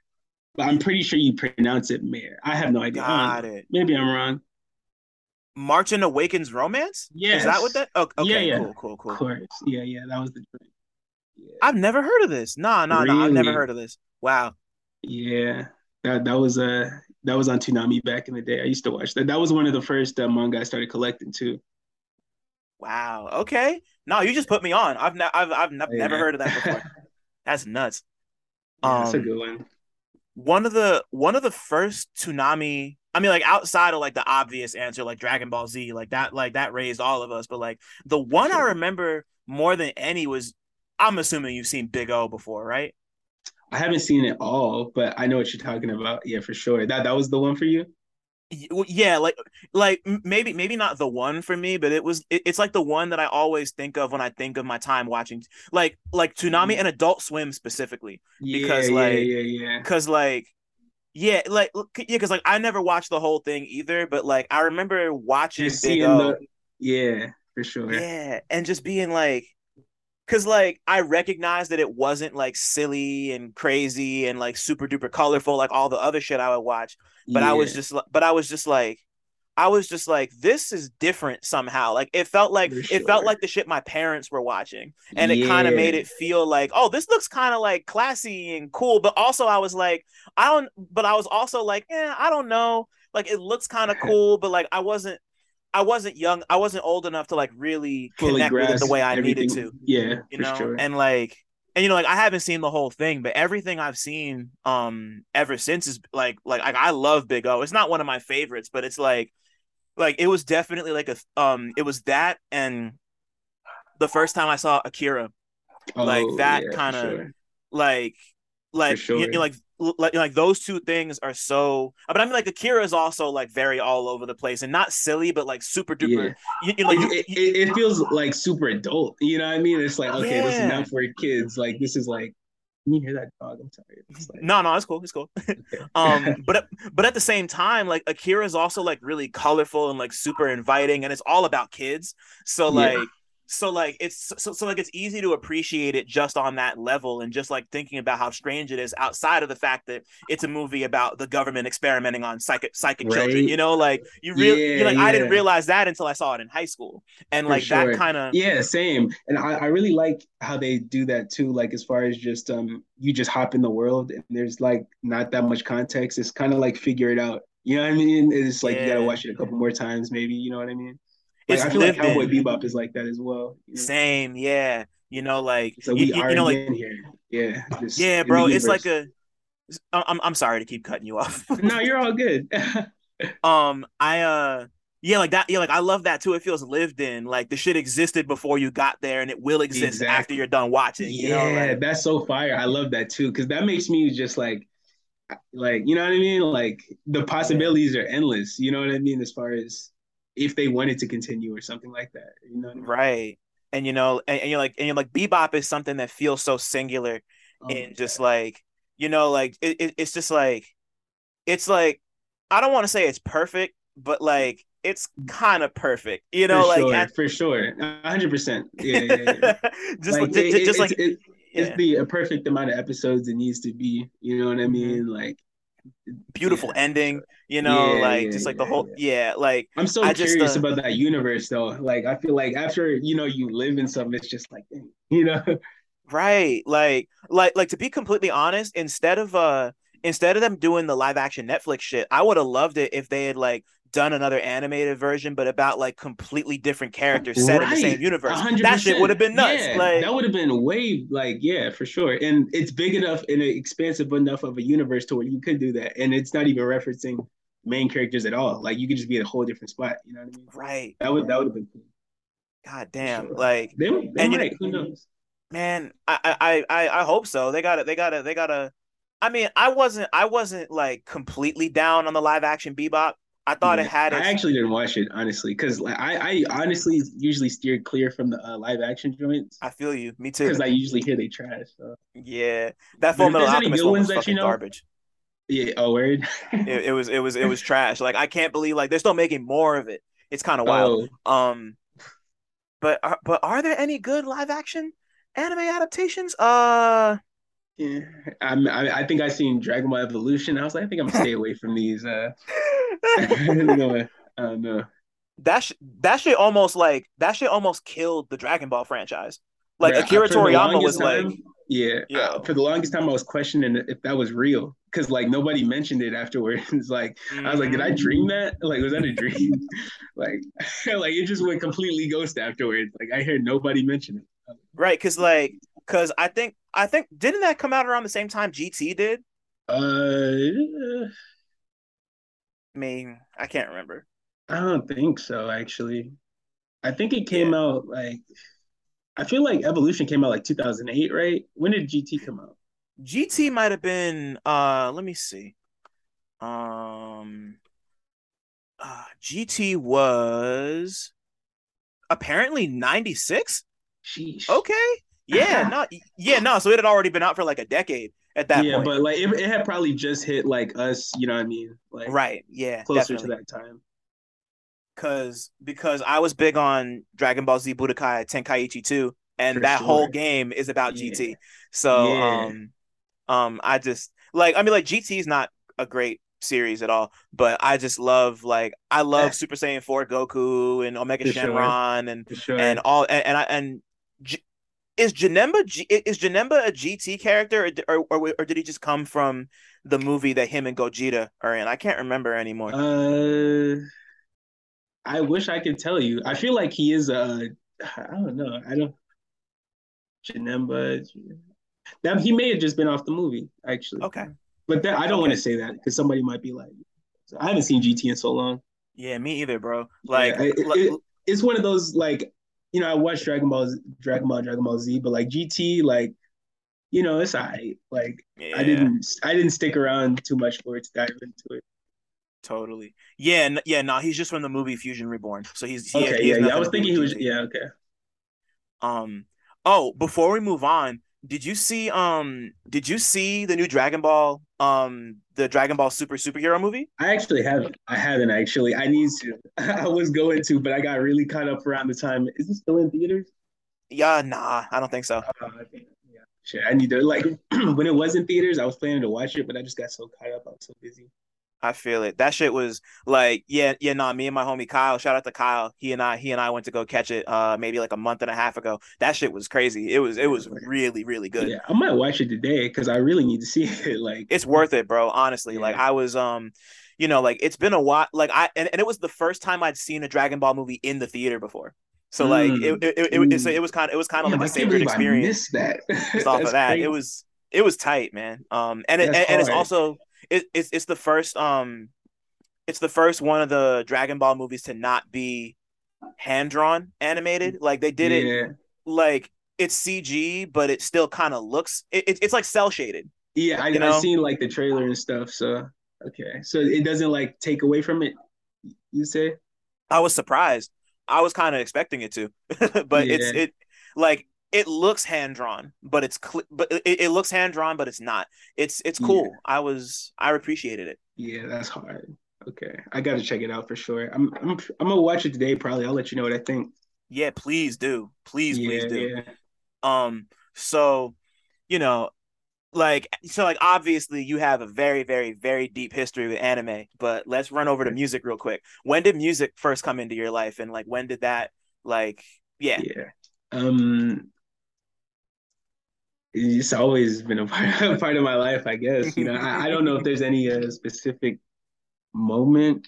but I'm pretty sure you pronounce it Mare. I have no idea. Got it. Maybe I'm wrong. Märchen Awakens Romance? Yes. Is that what that? Oh, okay, Yeah, yeah. cool, cool, Of cool. course. Yeah, yeah. That was the. Yeah. I've never heard of this. Nah, nah, nah. I've never heard of this. Wow. Yeah, that that was uh that was on Toonami back in the day. I used to watch that. That was one of the first uh, manga I started collecting too. Wow. Okay. No, you just put me on. I've ne- I've I've ne- Yeah. never heard of that before. <laughs> That's nuts. Yeah, that's a Um, good one. one of the one of the first Toonami I mean, like outside of like the obvious answer, like Dragon Ball Z, like that, like that raised all of us. But like the one sure. I remember more than any was, I'm assuming you've seen Big O before, right? I haven't seen it all, but I know what you're talking about. Yeah, for sure. That that was the one for you. Yeah, like like maybe maybe not the one for me, but it was it, it's like the one that I always think of when I think of my time watching like like Toonami mm. and Adult Swim specifically because yeah, like yeah, yeah, because like yeah, like yeah, because like I never watched the whole thing either, but like I remember watching just Big O. The, yeah, for sure. Yeah, and just being like, because like I recognized that it wasn't like silly and crazy and like super duper colorful like all the other shit I would watch, but yeah. I was just but I was just like, I was just like, this is different somehow. Like it felt like sure. it felt like the shit my parents were watching, and yeah. it kind of made it feel like, oh, this looks kind of like classy and cool. But also, I was like, I don't. But I was also like, yeah, I don't know. Like it looks kind of <laughs> cool, but like I wasn't. I wasn't young. I wasn't old enough to like really Fully connect with it the way I everything. needed to. Yeah, you know, sure. and like and you know like i haven't seen the whole thing but everything i've seen um ever since is like like, like i love big o it's not one of my favorites but it's like like it was definitely like a um it was that and the first time I saw Akira, oh, like that yeah, kind of sure. like like sure. you, know, like like like those two things are so but I mean like Akira is also like very all over the place and not silly but like super duper yeah. you, like, it, it, it, feels like super adult you know what I mean it's like okay yeah. this is not for kids like this is like can you hear that dog? I'm sorry. Like... No, no, it's cool. It's cool. <laughs> <laughs> Um, but but at the same time, like Akira is also like really colorful and like super inviting, and it's all about kids. So like yeah so like it's so, so like it's easy to appreciate it just on that level and just like thinking about how strange it is outside of the fact that it's a movie about the government experimenting on psychic psychic right. children you know like you really yeah, like yeah. i didn't realize that until i saw it in high school and like sure. that kind of yeah same and I, I really like how they do that too like as far as just um you just hop in the world and there's like not that much context it's kind of like figure it out you know what i mean it's like yeah. you gotta watch it a couple more times maybe you know what i mean like, I feel like Cowboy in. Bebop is like that as well. You know? Same, yeah. You know, like so we you, are you know, like, here. Yeah, yeah, bro. It's like a. I'm I'm sorry to keep cutting you off. <laughs> no, you're all good. <laughs> um, I uh, yeah, like that. Yeah, like I love that too. It feels lived in. Like the shit existed before you got there, and it will exist exactly. after you're done watching. Yeah, know? like, that's so fire. I love that too because that makes me just like like you know what I mean. Like the possibilities are endless. You know what I mean as far as if they wanted to continue or something like that. You know, I mean? right? And you know, and, and, you're like, and you're like, bebop is something that feels so singular, oh, and just like, you know, like it, it, it's just like, it's like, I don't want to say it's perfect, but like it's kind of perfect, you know, for like sure, at... for sure, hundred percent, <laughs> yeah, yeah, yeah. just like, it, just like. It, it's yeah. the a perfect amount of episodes it needs to be. You know what I mm-hmm. mean? Like beautiful yeah. ending you know yeah, like yeah, just like the whole yeah like i'm so I curious just, uh, about that universe though like i feel like after you know you live in something it's just like <laughs> you know right like like like to be completely honest instead of uh instead of them doing the live action netflix shit i would have loved it if they had like done another animated version, but about like completely different characters set right. in the same universe. 100%. That shit would have been nuts. Yeah, like that would have been way like yeah, for sure. And it's big enough and expansive enough of a universe to where you could do that, and it's not even referencing main characters at all. Like you could just be at a whole different spot. You know what I mean? Right. That would that would have been cool. God damn! Sure. Like they, they and might, you know, who knows? Man, I I I I hope so. They got it. They got it. They got to. I mean, I wasn't I wasn't like completely down on the live action Bebop I thought yeah, it had. Its... I actually didn't watch it honestly because like I, I honestly usually steer clear from the uh, live action joints. I feel you. Me too. Because I usually hear they trash. So. Yeah, that Full Metal Alchemist one was fucking you know? garbage. Yeah. Oh, word. it, it, was. It was. It was <laughs> trash. Like I can't believe like they're still making more of it. It's kind of wild. Oh. Um, but are, but are there any good live action anime adaptations? Uh. Yeah, I'm, I, I think I seen Dragon Ball Evolution. I was like, I think I'm gonna stay away from these. Uh, <laughs> I don't know. That sh- that shit almost like that shit almost killed the Dragon Ball franchise. Like Akira Toriyama was time, like, yeah, yeah. Uh, for the longest time, I was questioning if that was real because like nobody mentioned it afterwards. <laughs> like mm-hmm. I was like, did I mm-hmm. dream that? Like was that a dream? <laughs> like <laughs> like it just went completely ghost afterwards. Like I heard nobody mention it. Right, because like because I think I think didn't that come out around the same time GT did? Uh, I mean, I can't remember. I don't think so, actually. I think it came Yeah. out like I feel like Evolution came out like 2008, right? When did GT come out? GT might have been uh let me see. Um uh, GT was apparently 96. Sheesh. Okay. Yeah, <laughs> no yeah, no, so it had already been out for like a decade at that yeah, point. but like it, it had probably just hit like us, you know what I mean? Like right. Yeah, closer definitely. to that time. Cause because I was big on Dragon Ball Z Budokai Tenkaichi 2 and For that sure. whole game is about Yeah. GT. So Yeah. um um I just like I mean like GT is not a great series at all, but I just love like I love Super Saiyan 4 Goku and Omega For sure. Shenron and sure. and all and, and I and G- is Janemba G- is Janemba a GT character or, or or or did he just come from the movie that him and Gogeta are in? I can't remember anymore. Uh, I wish I could tell you. I feel like he is a. I don't know. I don't. Janemba. That he may have just been off the movie, actually. Okay. But that, I don't want to say that because somebody might be like, I haven't seen GT in so long. Yeah, me either, bro. Like, Yeah, it- it- it's one of those like, you know, I watched Dragon Ball, Dragon Ball, Dragon Ball Z, but like GT, like, you know, it's alright. Like, yeah, I didn't, I didn't stick around too much for it to dive into it. Totally. Yeah, n- yeah, no, he's just from the movie Fusion Reborn. So he's he, Okay, he yeah, yeah. I was thinking he was, yeah, okay. Um, oh, before we move on, did you see um did you see the new Dragon Ball um the Dragon Ball Super superhero movie? I actually haven't. I haven't actually. I need to. <laughs> I was going to, but I got really caught up around the time. Is it still in theaters? Yeah, nah, I don't think so. Uh, yeah. Shit, I need to like <clears throat> when it was in theaters. I was planning to watch it, but I just got so caught up. I was so busy. I feel it. That shit was like, yeah, yeah, nah, me and my homie Kyle, shout out to Kyle. He and I, he and I went to go catch it uh maybe like a month and a half ago. That shit was crazy. It was it was really, really good. Yeah, I might watch it today because I really need to see <laughs> it. Like, It's worth it, bro. Honestly. Like I was um you know, like it's been a while like I and, and it was the first time I'd seen a Dragon Ball movie in the theater before. So like Mm. it it, it, it, so it was kind of it was kind of damn, like I a sacred believe I experience missed that. <laughs> off of that. crazy. It was it was tight, man. Um and it, and, and it's also it, it's it's the first um it's the first one of the Dragon Ball movies to not be hand drawn animated. Like they did it like it's CG, but it still kind of looks it, it, it's like cel shaded. Yeah, I, I've seen like the trailer and stuff. So okay, so it doesn't like take away from it. You say? I was surprised. I was kind of expecting it to, <laughs> but it's it like it looks hand drawn, but it's cl- but it, it looks hand drawn, but it's not. It's it's cool. I was I appreciated it. Yeah, that's hard. Okay, I got to check it out for sure. I'm I'm I'm gonna watch it today. Probably. I'll let you know what I think. Yeah, please do, please yeah, please do. yeah. Um, so you know, like so like obviously you have a very very very deep history with anime, but let's run over to music real quick. When did music first come into your life, and like when did that like yeah Yeah. Um, it's always been a <laughs> part, a part of my life, I guess. You know, I, I don't know if there's any uh, specific moment.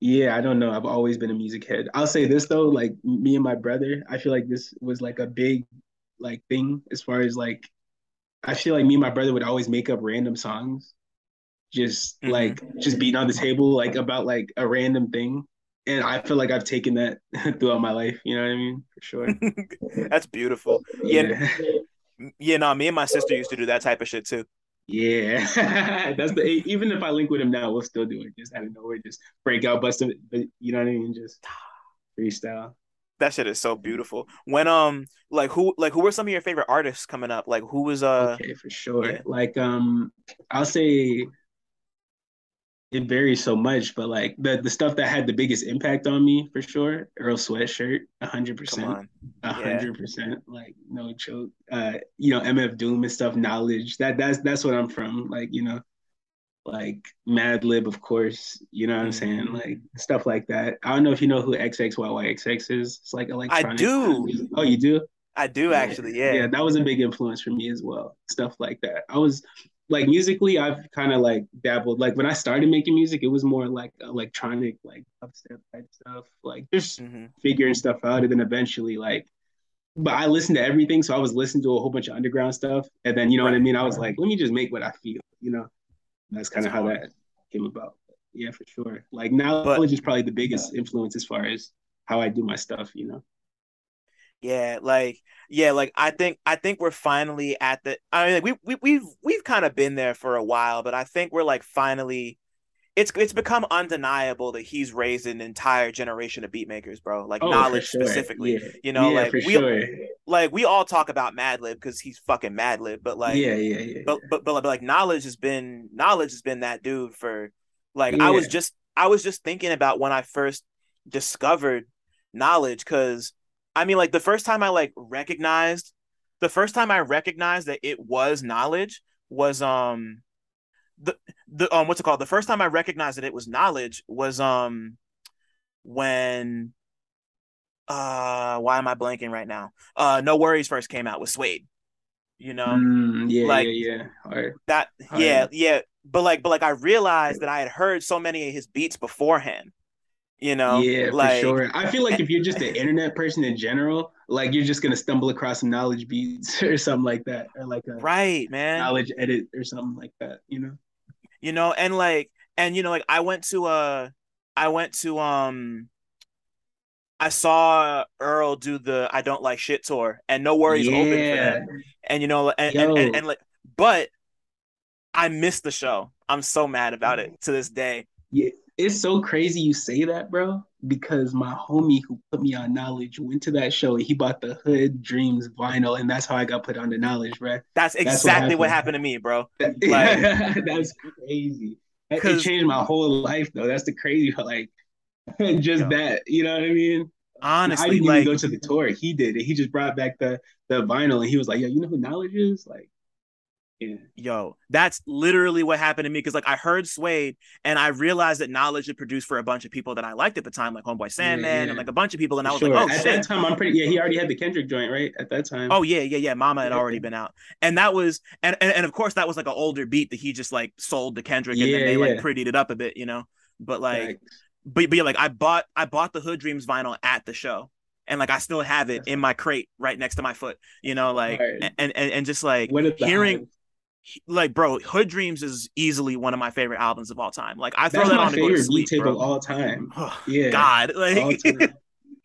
Yeah, I don't know. I've always been a music head. I'll say this though, like me and my brother, I feel like this was like a big like thing as far as like I feel like me and my brother would always make up random songs, just Mhm. like just beating on the table like about like a random thing. And I feel like I've taken that <laughs> throughout my life, you know what I mean? For sure. <laughs> that's beautiful. Yeah, Yeah. <laughs> yeah, no, me and my sister used to do that type of shit too. Yeah. That's the even if I link with him now, we'll still do it. Just out of nowhere, just break out, bust him, but you know what I mean? Just <sighs> freestyle. That shit is so beautiful. When um like who like who were some of your favorite artists coming up? Like who was uh Okay, for sure. yeah. Like um I'll say it varies so much, but like the the stuff that had the biggest impact on me for sure, Earl Sweatshirt, a hundred percent. A hundred percent, like no joke. Uh, you know, MF Doom and stuff, Knxwledge. That that's that's what I'm from. Like, you know, like Madlib, of course. You know what I'm saying? Mhm. Like stuff like that. I don't know if you know who XXYYXX is. It's like electronic. I do. Oh, you do? I do actually, yeah. Yeah, that was a big influence for me as well. Stuff like that. I was like musically, I've kind of like dabbled. Like when I started making music, it was more like electronic, like upstep type stuff, like just Mhm. figuring stuff out. And then eventually, like but I listened to everything, so I was listening to a whole bunch of underground stuff, and then you know right. what I mean. I was like, let me just make what I feel, you know. That's kind of how that came about. But yeah, for sure. Like Knxwledge but, is probably the biggest influence as far as how I do my stuff, you know. Yeah, like yeah, like I think I think we're finally at the. I mean, like, we we we've we've kind of been there for a while, but I think we're like finally it's it's become undeniable that he's raised an entire generation of beatmakers, bro. Like oh, Knxwledge sure. specifically. Yeah. You know, yeah, like we sure. like we all talk about Madlib because he's fucking Madlib, but like yeah, yeah, yeah. But, but but but like Knxwledge has been Knxwledge has been that dude for like yeah. I was just I was just thinking about when I first discovered Knxwledge because I mean like the first time I like recognized the first time I recognized that it was Knxwledge was um the the um what's it called? The first time I recognized that it was Knxwledge was um when uh why am I blanking right now? Uh NxWorries first came out with Suede. You know? Mm, yeah, like yeah, yeah. That yeah, yeah. But like but like I realized that I had heard so many of his beats beforehand. You know? Yeah, like, for sure. I feel like if you're just an internet person in general, like you're just gonna stumble across some Knxwledge beats <laughs> or something like that. Or like a right, man. Knxwledge edit or something like that, you know? you know, and like, and you know, like I went to uh I went to um I saw Earl do the I don't like shit tour and NxWorries yeah. open for that. And you know, and, and, and, and like but I missed the show. I'm so mad about it to this day. Yeah, it's so crazy you say that, bro. Because my homie who put me on Knxwledge went to that show and he bought the Hud Dreams vinyl, and that's how I got put on the Knxwledge, bro. That's exactly that's what, happened. what, happened. to me, bro. <laughs> Like, that's <laughs> crazy. That, It changed my whole life, though. That's the crazy, like, <laughs> just yo, that. You know what I mean? Honestly, I didn't like, even go to the tour. He did it. He just brought back the the vinyl, and he was like, "Yo, you know who Knxwledge is?" Like, yeah. Yo, that's literally what happened to me because like I heard Suede and I realized that Knxwledge had produced for a bunch of people that I liked at the time, like Homeboy Sandman yeah, yeah. and like a bunch of people, and I was sure. like, oh at shit. that time, I'm pretty yeah. He already had the Kendrick joint right at that time. Oh yeah, yeah, yeah. Momma had already been out, and that was and and, and of course that was like an older beat that he just like sold to Kendrick and then they like prettied it up a bit, you know. But like, right. but but yeah, like I bought I bought the Hud Dreams vinyl at the show and like I still have it in my crate right next to my foot, you know, like right. and, and and just like hearing like bro, Hud Dreams is easily one of my favorite albums of all time. Like I throw That's that on to go to sleep, of all time. <sighs> yeah, God, <laughs> like. <laughs>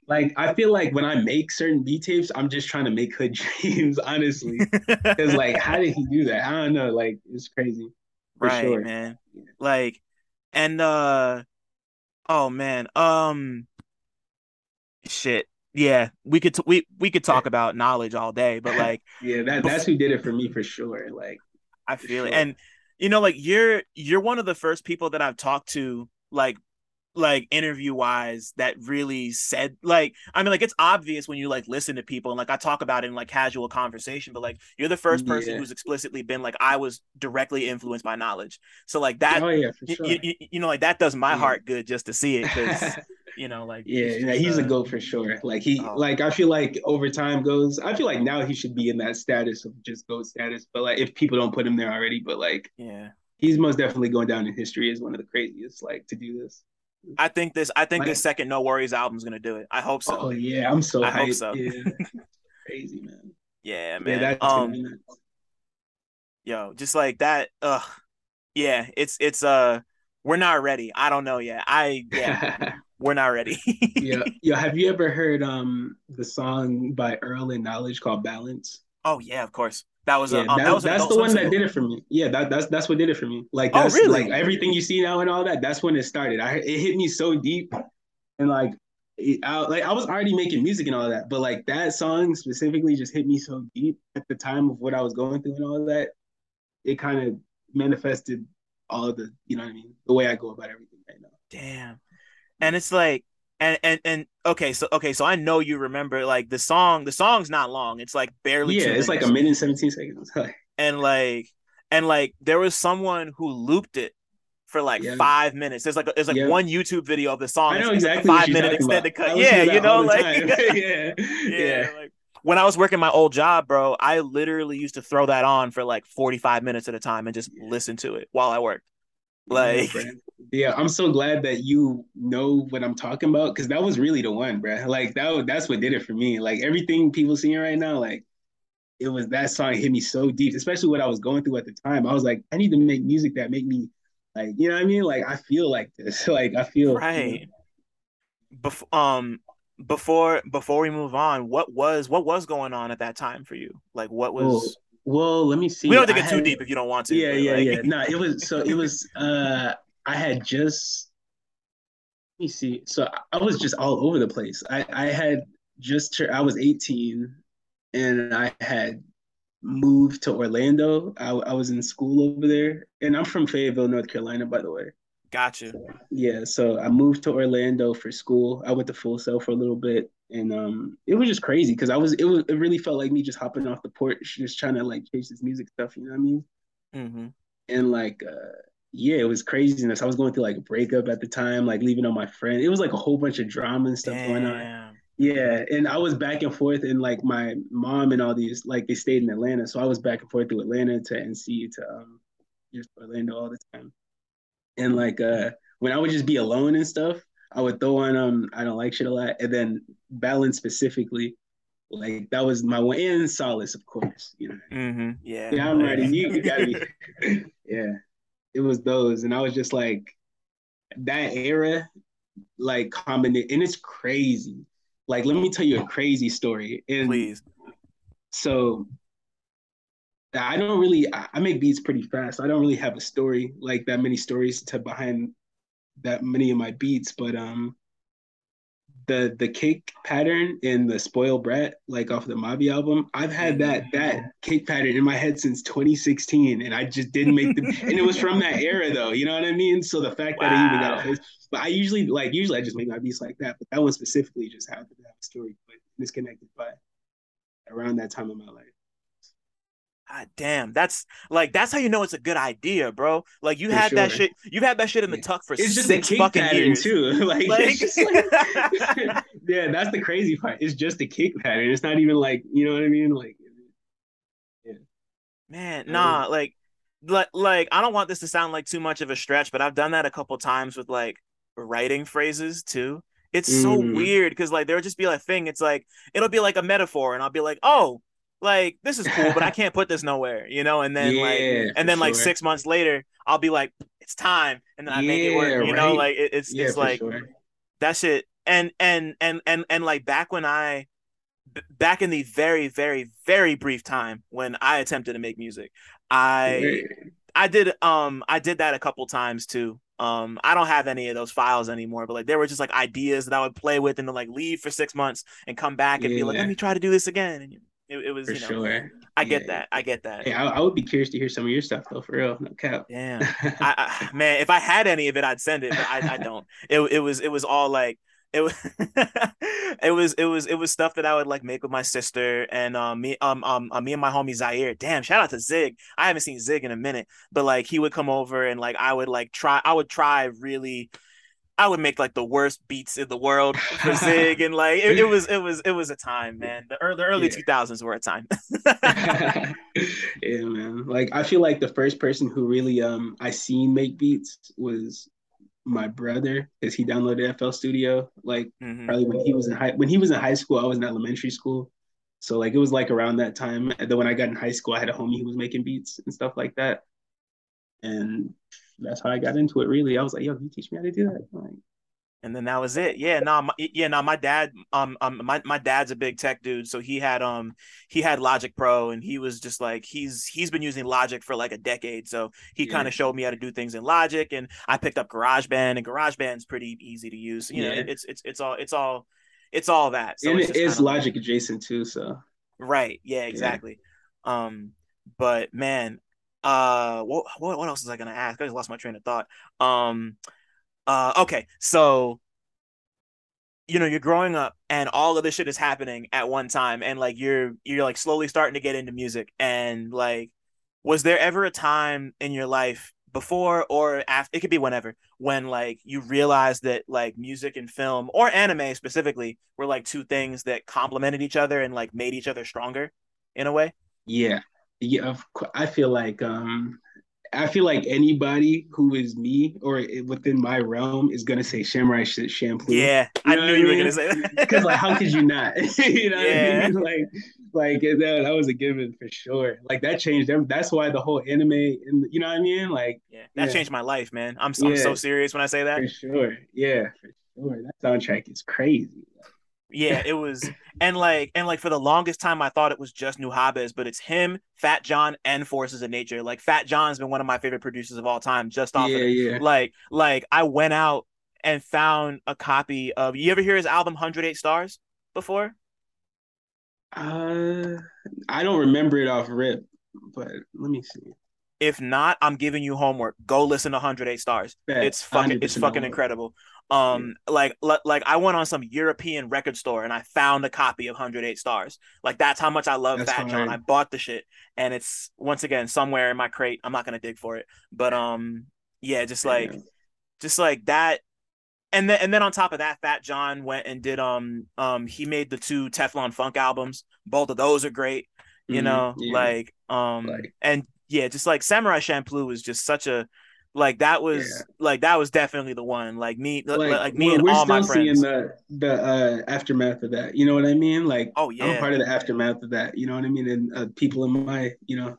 like I feel like when I make certain beat tapes, I'm just trying to make Hud <laughs> Dreams, honestly. Because like, how did he do that? I don't know. Like, it's crazy. right, sure. man. Like, and uh, oh man, um, shit yeah, we could t- we we could talk about Knxwledge all day, but like yeah, that that's who did it for me for sure. Like I feel sure. it. And you know, like you're you're one of the first people that I've talked to, like like interview wise that really said like I mean like it's obvious when you like listen to people and like I talk about it in like casual conversation but like you're the first person yeah. who's explicitly been like I was directly influenced by Knxwledge so like that oh yeah sure. you, you, you know like that does my yeah. heart good just to see it because <laughs> you know, like yeah, yeah, he's uh, a goat for sure. Like he, oh. like I feel like over time goes, I feel like now he should be in that status of just goat status. But like if people don't put him there already, but like yeah, he's most definitely going down in history as one of the craziest like to do this. I think this, I think like, this second NxWorries album is gonna do it. I hope so. Oh yeah, I'm so. I hyped. hope so. Yeah. <laughs> crazy man. Yeah, man. Yeah, um, yo, just like that. Ugh. Yeah, it's it's uh, we're not ready. I don't know yet. I yeah. <laughs> we're not ready. yeah, <laughs> yeah. Have you ever heard um the song by Earl and Knxwledge called Balance? Oh yeah, of course. That was yeah, a, um, that, that was that's the one that did it for me. Yeah, that, that's that's what did it for me. Like oh, that's oh, really? like everything you see now and all that. That's when it started. I it hit me so deep, and like it, I, like I was already making music and all that, but like that song specifically just hit me so deep at the time of what I was going through and all that. It kind of manifested all the you know what I mean the way I go about everything right now. Damn and it's like and and and okay so okay so i know you remember like the song the song's not long it's like barely yeah it's like a minute and 17 seconds <laughs> and like and like there was someone who looped it for like yeah. five minutes. There's like a, there's like yeah. one YouTube video of the song. I know exactly like five minute extended cut. Yeah, you know, like <laughs> <laughs> yeah, yeah, yeah. Like, when I was working my old job, bro, I literally used to throw that on for like 45 minutes at a time and just listen to it while I worked. Like, yeah, I'm so glad that you know what I'm talking about because that was really the one, bro. Like that, that's what did it for me. Like everything people seeing right now, like it was that song hit me so deep, especially what I was going through at the time. I was like, I need to make music that make me like, you know what I mean? Like I feel like this. <laughs> like I feel right. You know, Bef- um before before we move on, what was what was going on at that time for you? Like what was oh, well, let me see. We don't have to get too deep if you don't want to. Yeah, yeah, like... yeah. <laughs> No, it was so it was uh I had just let me see. So I was just all over the place. I I had just I was 18 and I had moved to Orlando. I, I was in school over there, and I'm from Fayetteville, North Carolina, by the way. Gotcha. Yeah, so I moved to Orlando for school. I went to Full Sail for a little bit, and um, it was just crazy because I was it was it really felt like me just hopping off the porch, just trying to like chase this music stuff. You know what I mean? Mm-hmm. And like, uh, yeah, it was craziness. I was going through like a breakup at the time, like leaving on my friend. It was like a whole bunch of drama and stuff Damn. going on. Yeah, and I was back and forth, and like my mom and all these, like they stayed in Atlanta, so I was back and forth to Atlanta to NC to um, just Orlando all the time and like uh when I would just be alone and stuff, I would throw on um I don't like shit a lot, and then balance specifically, like that was my one and solace, of course, you know. Mm-hmm. Yeah, yeah, I'm ready. You, you gotta be. <laughs> <laughs> yeah, it was those, and I was just like that era, like combination, and it's crazy. Like, let me tell you a crazy story. And Please. So I don't really I make beats pretty fast. I don't really have a story like that many stories to behind that many of my beats, but um the the kick pattern in the Spoil brat like off the Mavi album i've had that that kick pattern in my head since 2016 and i just didn't make the <laughs> and it was from that era though you know what i mean? So the fact wow. that i even got a face but i usually like usually i just make my beats like that but that one specifically just happened to have a story but disconnected by around that time in my life God damn, that's like that's how you know it's a good idea, bro. Like you for had sure. that shit, you've had that shit in the tuck for it's just six fucking years too. <laughs> like, like... like <laughs> yeah, that's the crazy part. It's just a kick pattern. It's not even like you know what I mean. Like, yeah, man, nah, like, like, like I don't want this to sound like too much of a stretch, but I've done that a couple times with like writing phrases too. It's mm. so weird because like there'll just be a thing. It's like it'll be like a metaphor, and I'll be like, oh like this is cool, but I <laughs> can't put this nowhere, you know. And then yeah, like, and then like sure. six months later, I'll be like, it's time, and then I yeah, make it work, you right? know. Like it, it's yeah, it's like sure. that shit. And and and and and like back when I, back in the very very very brief time when I attempted to make music, I I did um I did that a couple times too. Um, I don't have any of those files anymore, but like there were just like ideas that I would play with and then like leave for six months and come back and be like, let me try to do this again. And it, it was, for you know, sure. I get that. I get that. Hey, I, I, would be curious to hear some of your stuff though, for real. No cap. Damn, <laughs> I, I, man, if I had any of it, I'd send it, but I, I don't. It, it was, it was all like, it was, <laughs> it was, it was, it was stuff that I would like make with my sister and um me, um, um, uh, me and my homie Zaire. Damn, shout out to Zig. I haven't seen Zig in a minute, but like he would come over and like I would like try, I would try really I would make like the worst beats in the world for Zig, and like it, it, was it was it was a time, man. The early early two thousands were a time. <laughs> <laughs> yeah, man. Like I feel like the first person who really um I seen make beats was my brother because he downloaded FL Studio. Like mm-hmm. probably when he was in high when he was in high school, I was in elementary school. So like it was like around that time. And then when I got in high school, I had a homie who was making beats and stuff like that. And that's how I got into it. Really, I was like, "Yo, can you teach me how to do that?" Like, and then that was it. Yeah, no, my, yeah, no. My dad, um, um, my my dad's a big tech dude, so he had um he had Logic Pro, and he was just like he's he's been using Logic for like a decade, so he yeah. kind of showed me how to do things in Logic, and I picked up GarageBand, and GarageBand's pretty easy to use. You yeah. know, it's it's it's all it's all it's all that. So and it is Logic like, adjacent too, so right. Yeah, exactly. Yeah. Um, but man, uh what, what else was I gonna ask? I just lost my train of thought. Um uh okay, so you know, you're growing up and all of this shit is happening at one time and like you're you're like slowly starting to get into music and like was there ever a time in your life before or after it could be whenever when like you realized that like music and film or anime specifically were like two things that complemented each other and like made each other stronger in a way yeah yeah, I feel like um, I feel like anybody who is me or within my realm is gonna say Samurai Champloo. Yeah, you know I knew you mean? were gonna say that. <laughs> Because like, how could you not? <laughs> you know, yeah. I mean? <laughs> like, like that, that was a given for sure. Like that changed them. That's why the whole anime, and you know what I mean? Like, yeah, that yeah. changed my life, man. I'm, I'm so serious when I say that. For sure, yeah, for sure. That soundtrack is crazy. Yeah, it was, and like, and like for the longest time, I thought it was just Nujabes, but it's him, Fat Jon, and Forces of Nature. Like Fat Jon's been one of my favorite producers of all time, just off yeah, of yeah. like, like I went out and found a copy of. You ever hear his album Hundred Eight Stars before? Uh, I don't remember it off rip, but let me see. If not, I'm giving you homework. Go listen to 108 Stars. Bet. It's fucking it's fucking incredible. Um, like like I went on some European record store and I found a copy of 108 Stars. Like that's how much I love that's Fat. Jon. I bought the shit, and it's once again somewhere in my crate. I'm not gonna dig for it, but um, yeah, just like, yeah. just like that and then and then on top of that, Fat Jon went and did um um he made the two Teflon Funk albums. Both of those are great. You mm-hmm, know, yeah. like um like, and yeah, just like Samurai Champloo was just such a like that was yeah. like that was definitely the one. Like me, like, like me and all my friends. Seeing the the uh, aftermath of that, you know what I mean? Like, oh yeah, I'm part of the aftermath of that. You know what I mean? And uh, people in my, you know,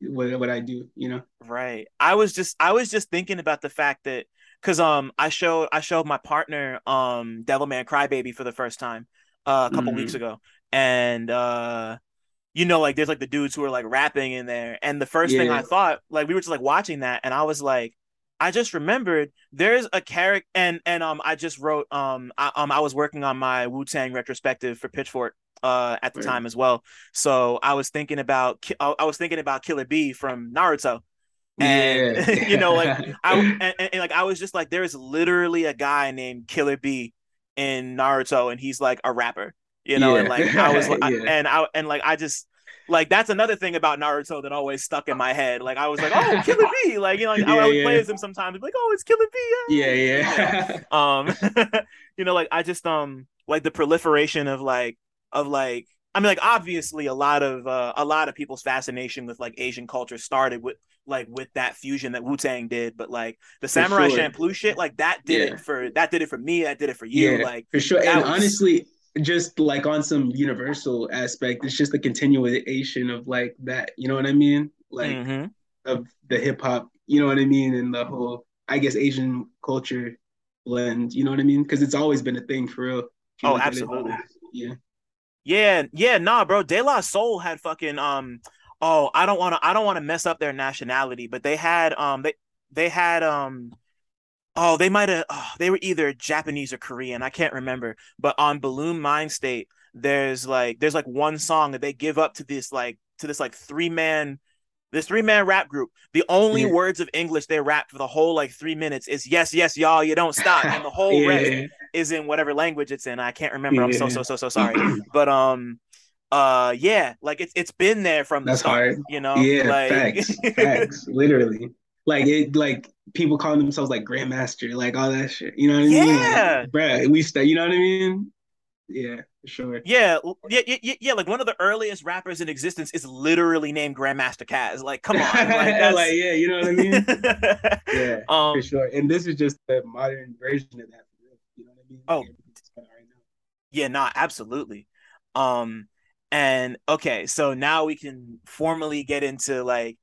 what what I do. You know, right? I was just I was just thinking about the fact that because um I showed I showed my partner um Devilman Crybaby for the first time uh, a couple mm-hmm. weeks ago, and uh you know, like there's like the dudes who are like rapping in there. And the first yeah. thing I thought, like we were just like watching that, and I was like, I just remembered there's a character, and and um I just wrote um I, um I was working on my Wu Tang retrospective for Pitchfork uh at the right. time as well. So I was thinking about I was thinking about Killer B from Naruto. And yeah. <laughs> you know, like <laughs> I and, and, and like I was just like, there is literally a guy named Killer B in Naruto, and he's like a rapper you know, yeah. and like I was <laughs> like, yeah. and I and like I just like that's another thing about Naruto that always stuck in my head. Like I was like, oh, Killer <laughs> B, like you know, like, yeah, I would play as him sometimes, like, oh, it's Killer B. Yeah, yeah. um, <laughs> you know, like I just um like the proliferation of like of like I mean, like obviously a lot of uh, a lot of people's fascination with like Asian culture started with like with that fusion that Wu Tang did, but like the Samurai sure. Champloo shit, like that did yeah. it for that did it for me, that did it for you, yeah, like for sure. And was... honestly, just like on some universal aspect, it's just a continuation of like that. You know what I mean? Like mm-hmm. of the hip hop. You know what I mean? And the whole, I guess, Asian culture blend. You know what I mean? Because it's always been a thing for real. Oh, absolutely. Yeah. Yeah, yeah, nah, bro. De La Soul had fucking um. Oh, I don't want to. I don't want to mess up their nationality, but they had um. They they had um oh, they might have, oh, they were either Japanese or Korean. I can't remember. But on Buhloone Mindstate, there's like, there's like one song that they give up to this, like, to this like three man, this three man rap group. The only yeah. words of English they rap for the whole like three minutes is yes, yes, y'all, you don't stop. And the <laughs> whole yeah. rest is in whatever language it's in. I can't remember. Yeah. I'm so, so, so, so sorry. but, um, uh yeah like it's it's been there from the That's start hard. you know yeah like... facts facts literally like it like people calling themselves like grandmaster, like all that shit. You know what I mean? Yeah, like, bruh, we stay. You know what I mean? Yeah, for sure. Yeah, yeah, yeah, yeah. Like one of the earliest rappers in existence is literally named Grandmaster Caz. Like, come on, like, <laughs> like yeah, you know what I mean? <laughs> yeah, um, for sure. And this is just the modern version of that. You know what I mean? Oh, yeah, nah, absolutely. Um, and okay, so now we can formally get into like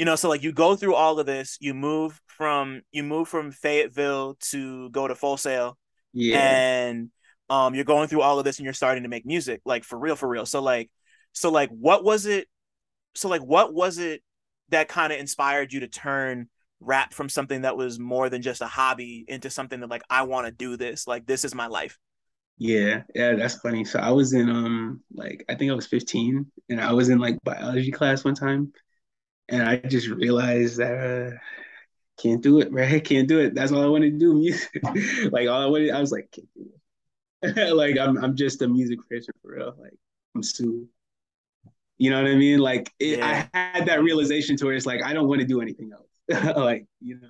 you know, so like you go through all of this, you move from you move from Fayetteville to go to Full Sail, yeah, and um, you're going through all of this and you're starting to make music, like for real, for real. So like, so like, what was it? So like, what was it that kind of inspired you to turn rap from something that was more than just a hobby into something that like I want to do this, like this is my life. Yeah, yeah, that's funny. So I was in um like I think I was 15 and I was in like biology class one time and I just realized that uh, can't do it, right? <laughs> Can't do it. That's all I want to do, music. <laughs> like all I wanted, I was like, can't do it. <laughs> like I'm, I'm just a music person for real. Like I'm Sue. You know what I mean? Like it, yeah. I had that realization to where it's like I don't want to do anything else. like you know.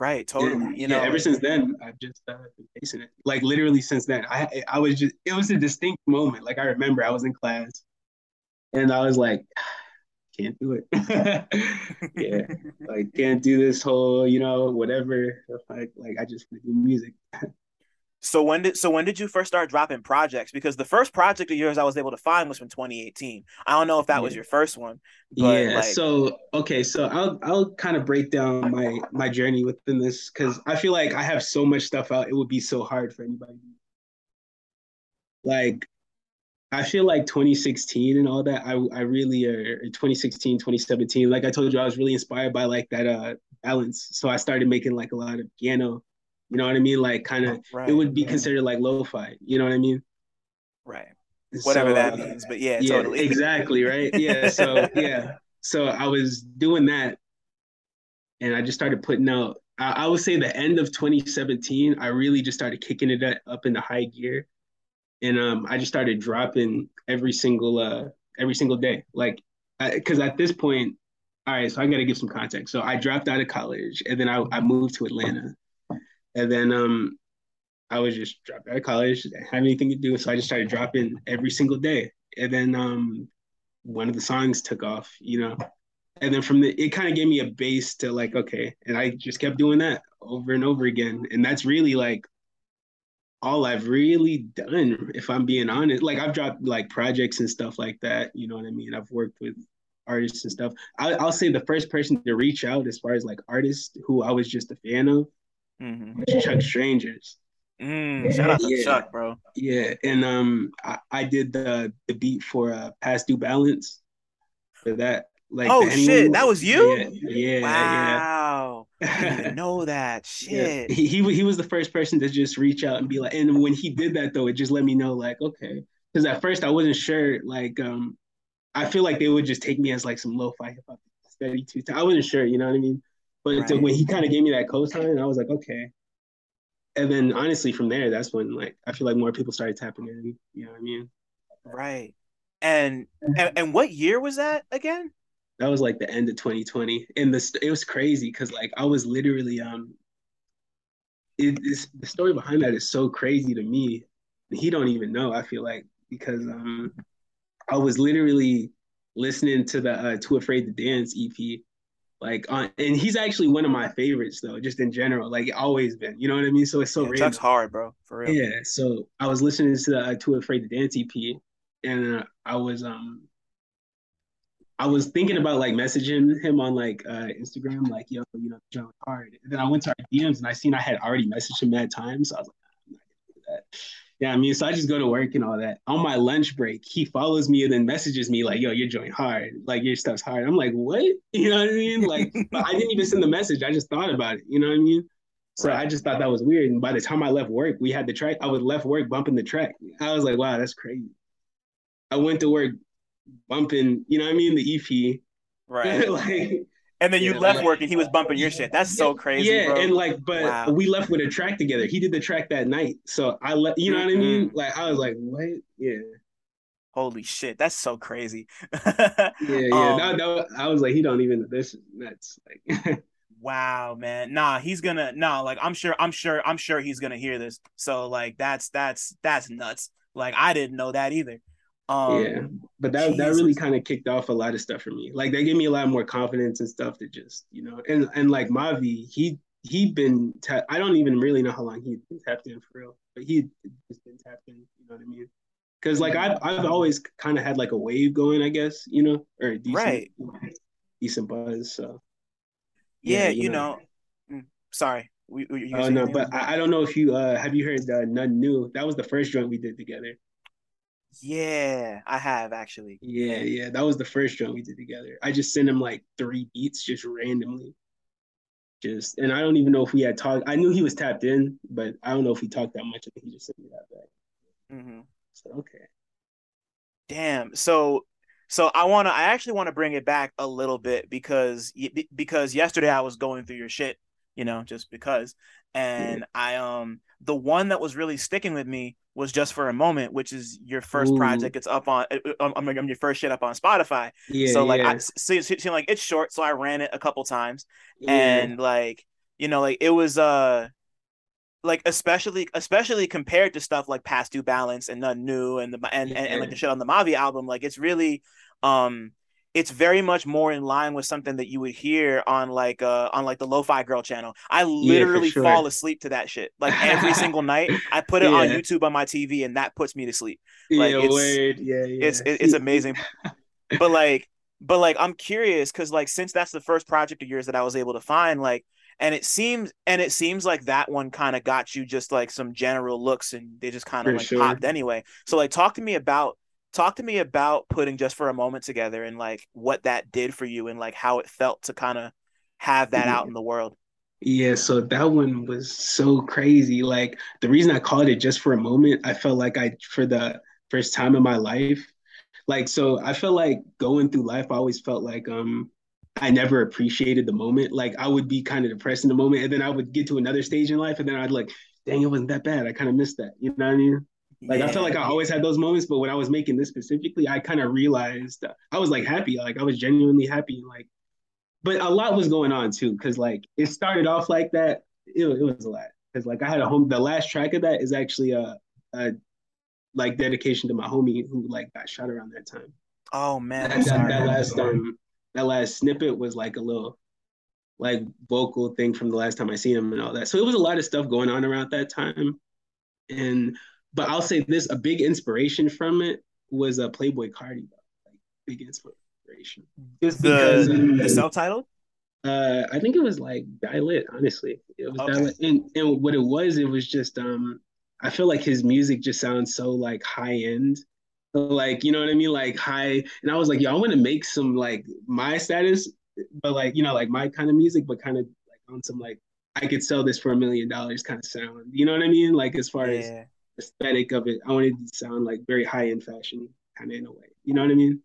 Right, totally. And, you know, yeah, ever since then, I've just uh, been facing it. Like literally since then, I I was just it was a distinct moment. Like I remember I was in class, and I was like, can't do it. <laughs> yeah, like can't do this whole, you know, whatever. Like, like I just want to do music. So when did so when did you first start dropping projects? Because the first project of yours I was able to find was from 2018. I don't know if that yeah. was your first one. yeah. Like... So okay, so I'll I'll kind of break down my my journey within this because I feel like I have so much stuff out. It would be so hard for anybody. Like, I feel like 2016 and all that. I I really uh 2016 2017. Like I told you, I was really inspired by like that uh balance. So I started making like a lot of piano you know what I mean? Like kind of right, it would be considered like lo-fi. You know what I mean? Right. Whatever so, that uh, means. But yeah, yeah, totally. <laughs> exactly, right? Yeah. So yeah. So I was doing that and I just started putting out I, I would say the end of 2017, I really just started kicking it up into high gear. And um I just started dropping every single uh every single day. Like because at this point, all right, so I got to give some context. So I dropped out of college and then I, I moved to Atlanta. And then um, I was just dropped out of college, didn't have anything to do, so I just started dropping every single day. And then um, one of the songs took off, you know. And then from the, it kind of gave me a base to like, okay, and I just kept doing that over and over again. And that's really like all I've really done, if I'm being honest. Like I've dropped like projects and stuff like that. You know what I mean? I've worked with artists and stuff. I, will say the first person to reach out as far as like artists who I was just a fan of Mm-hmm. Chuck Strangers. Mm, shout out to yeah. Chuck, bro. Yeah, and um, I, I did the the beat for uh, Past Due Balance for that. Like, oh shit, that was you? Yeah, yeah. Wow, yeah. I didn't <laughs> know that. Shit. Yeah. He, he he was the first person to just reach out and be like, and when he did that though, it just let me know like, okay, because at first I wasn't sure. Like, um, I feel like they would just take me as like some lo-fi hip hop steady two. I wasn't sure, you know what I mean? But right. when he kind of gave me that cosign, I was like, okay. And then honestly, from there, that's when like I feel like more people started tapping in. You know what I mean? Right. And and, and what year was that again? That was like the end of 2020, and the it was crazy because like I was literally um. It is the story behind that is so crazy to me. He don't even know. I feel like because um, I was literally listening to the uh, Too Afraid to Dance EP like uh, and he's actually one of my favorites though just in general like always been you know what i mean so it's so yeah, Chuck's hard bro for real yeah so i was listening to the uh, too afraid to dance ep and uh, i was um i was thinking about like messaging him on like uh instagram like yo you know John hard and then i went to our dms and i seen i had already messaged him that time so i was like i'm not gonna do that yeah, I mean, so I just go to work and all that. On my lunch break, he follows me and then messages me like, "Yo, you're joint hard. Like your stuff's hard." I'm like, "What?" <laughs> You know what I mean? Like, <laughs> but I didn't even send the message. I just thought about it. You know what I mean? So right. I just thought that was weird. And by the time I left work, we had the track. I was left work bumping the track. I was like, "Wow, that's crazy." I went to work bumping. You know what I mean? The EP. Right. <laughs> like and then you yeah, left like, work and he was bumping your shit. That's so crazy. Yeah, bro. and like, but wow. we left with a track together. He did the track that night, so I let you know mm-hmm. what I mean. Like I was like, what? Yeah. Holy shit, that's so crazy. yeah, <laughs> yeah. Um, no, no, I was like, he don't even. This is nuts. Like. <laughs> wow, man. Nah, he's gonna. Nah, like I'm sure. I'm sure. I'm sure he's gonna hear this. So like, that's that's that's nuts. Like I didn't know that either. Um, yeah, but that Jesus. that really kind of kicked off a lot of stuff for me. Like that gave me a lot more confidence and stuff to just you know, and and like Mavi, he he been ta- I don't even really know how long he's been tapped in for real, but he just been tapped in. You know what I mean? Because like I've I've always kind of had like a wave going, I guess you know, or decent, right, decent buzz. So yeah, yeah you, you know. know. Mm, sorry. We, we, oh no, but I, I, don't know if you uh have you heard uh, None New? That was the first joint we did together. Yeah, I have actually. Yeah, yeah, that was the first joint we did together. I just sent him like three beats just randomly. Just and I don't even know if we had talked. I knew he was tapped in, but I don't know if we talked that much. I think he just sent me that back. Mm-hmm. So okay. Damn. So so I want to I actually want to bring it back a little bit because because yesterday I was going through your shit, you know, just because and I um the one that was really sticking with me was just for a moment, which is your first Ooh. project. It's up on I'm, I'm, um, um, your first shit up on Spotify. Yeah, so like yeah. I see, see like it's short, so I ran it a couple times, yeah. and like you know like it was uh like especially especially compared to stuff like Past Due Balance and None New and the and, yeah. and, and like the shit on the Mavi album, like it's really um it's very much more in line with something that you would hear on like uh on like the lo-fi girl channel i literally yeah, sure. fall asleep to that shit like every <laughs> single night i put it yeah. on youtube on my tv and that puts me to sleep like yeah, it's, word. yeah, yeah. it's it's <laughs> amazing but like but like i'm curious because like since that's the first project of yours that i was able to find like and it seems and it seems like that one kind of got you just like some general looks and they just kind of like sure. popped anyway so like talk to me about talk to me about putting just for a moment together and like what that did for you and like how it felt to kind of have that out in the world yeah so that one was so crazy like the reason i called it just for a moment i felt like i for the first time in my life like so i felt like going through life i always felt like um I never appreciated the moment. Like I would be kind of depressed in the moment, and then I would get to another stage in life, and then I'd like, dang, it wasn't that bad. I kind of missed that. You know what I mean? Like yeah. I felt like I always had those moments, but when I was making this specifically, I kind of realized I was like happy, like I was genuinely happy, like. But a lot was going on too, because like it started off like that. It, it was a lot, because like I had a home. The last track of that is actually a, a like dedication to my homie who like got shot around that time. Oh man, that, that, that last um that last snippet was like a little like vocal thing from the last time I seen him and all that. So it was a lot of stuff going on around that time. And but I'll say this: a big inspiration from it was a uh, Playboi Carti, like big inspiration. Just the, because the self-titled. Uh, I think it was like Die Honestly, it was okay. and and what it was, it was just um, I feel like his music just sounds so like high end, like you know what I mean, like high. And I was like, yo, I want to make some like my status, but like you know, like my kind of music, but kind of like on some like I could sell this for a million dollars kind of sound. You know what I mean? Like as far yeah. as aesthetic of it. I wanted to sound like very high end fashion, kind of in a way. You know what I mean?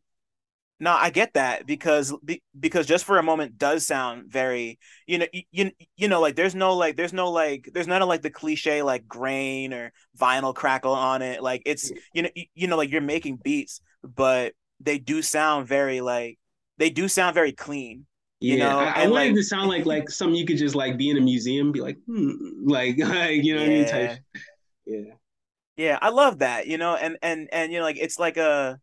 No, I get that because because just for a moment does sound very you know you you know like there's no like there's no like there's none of like the cliche like grain or vinyl crackle on it like it's you know you know like you're making beats but they do sound very like they do sound very clean you yeah, know I, I wanted like, to sound like like something you could just like be in a museum be like hmm, <laughs> like, like <laughs> you know yeah. what I mean type yeah yeah, I love that, you know, and and and you know, like it's like a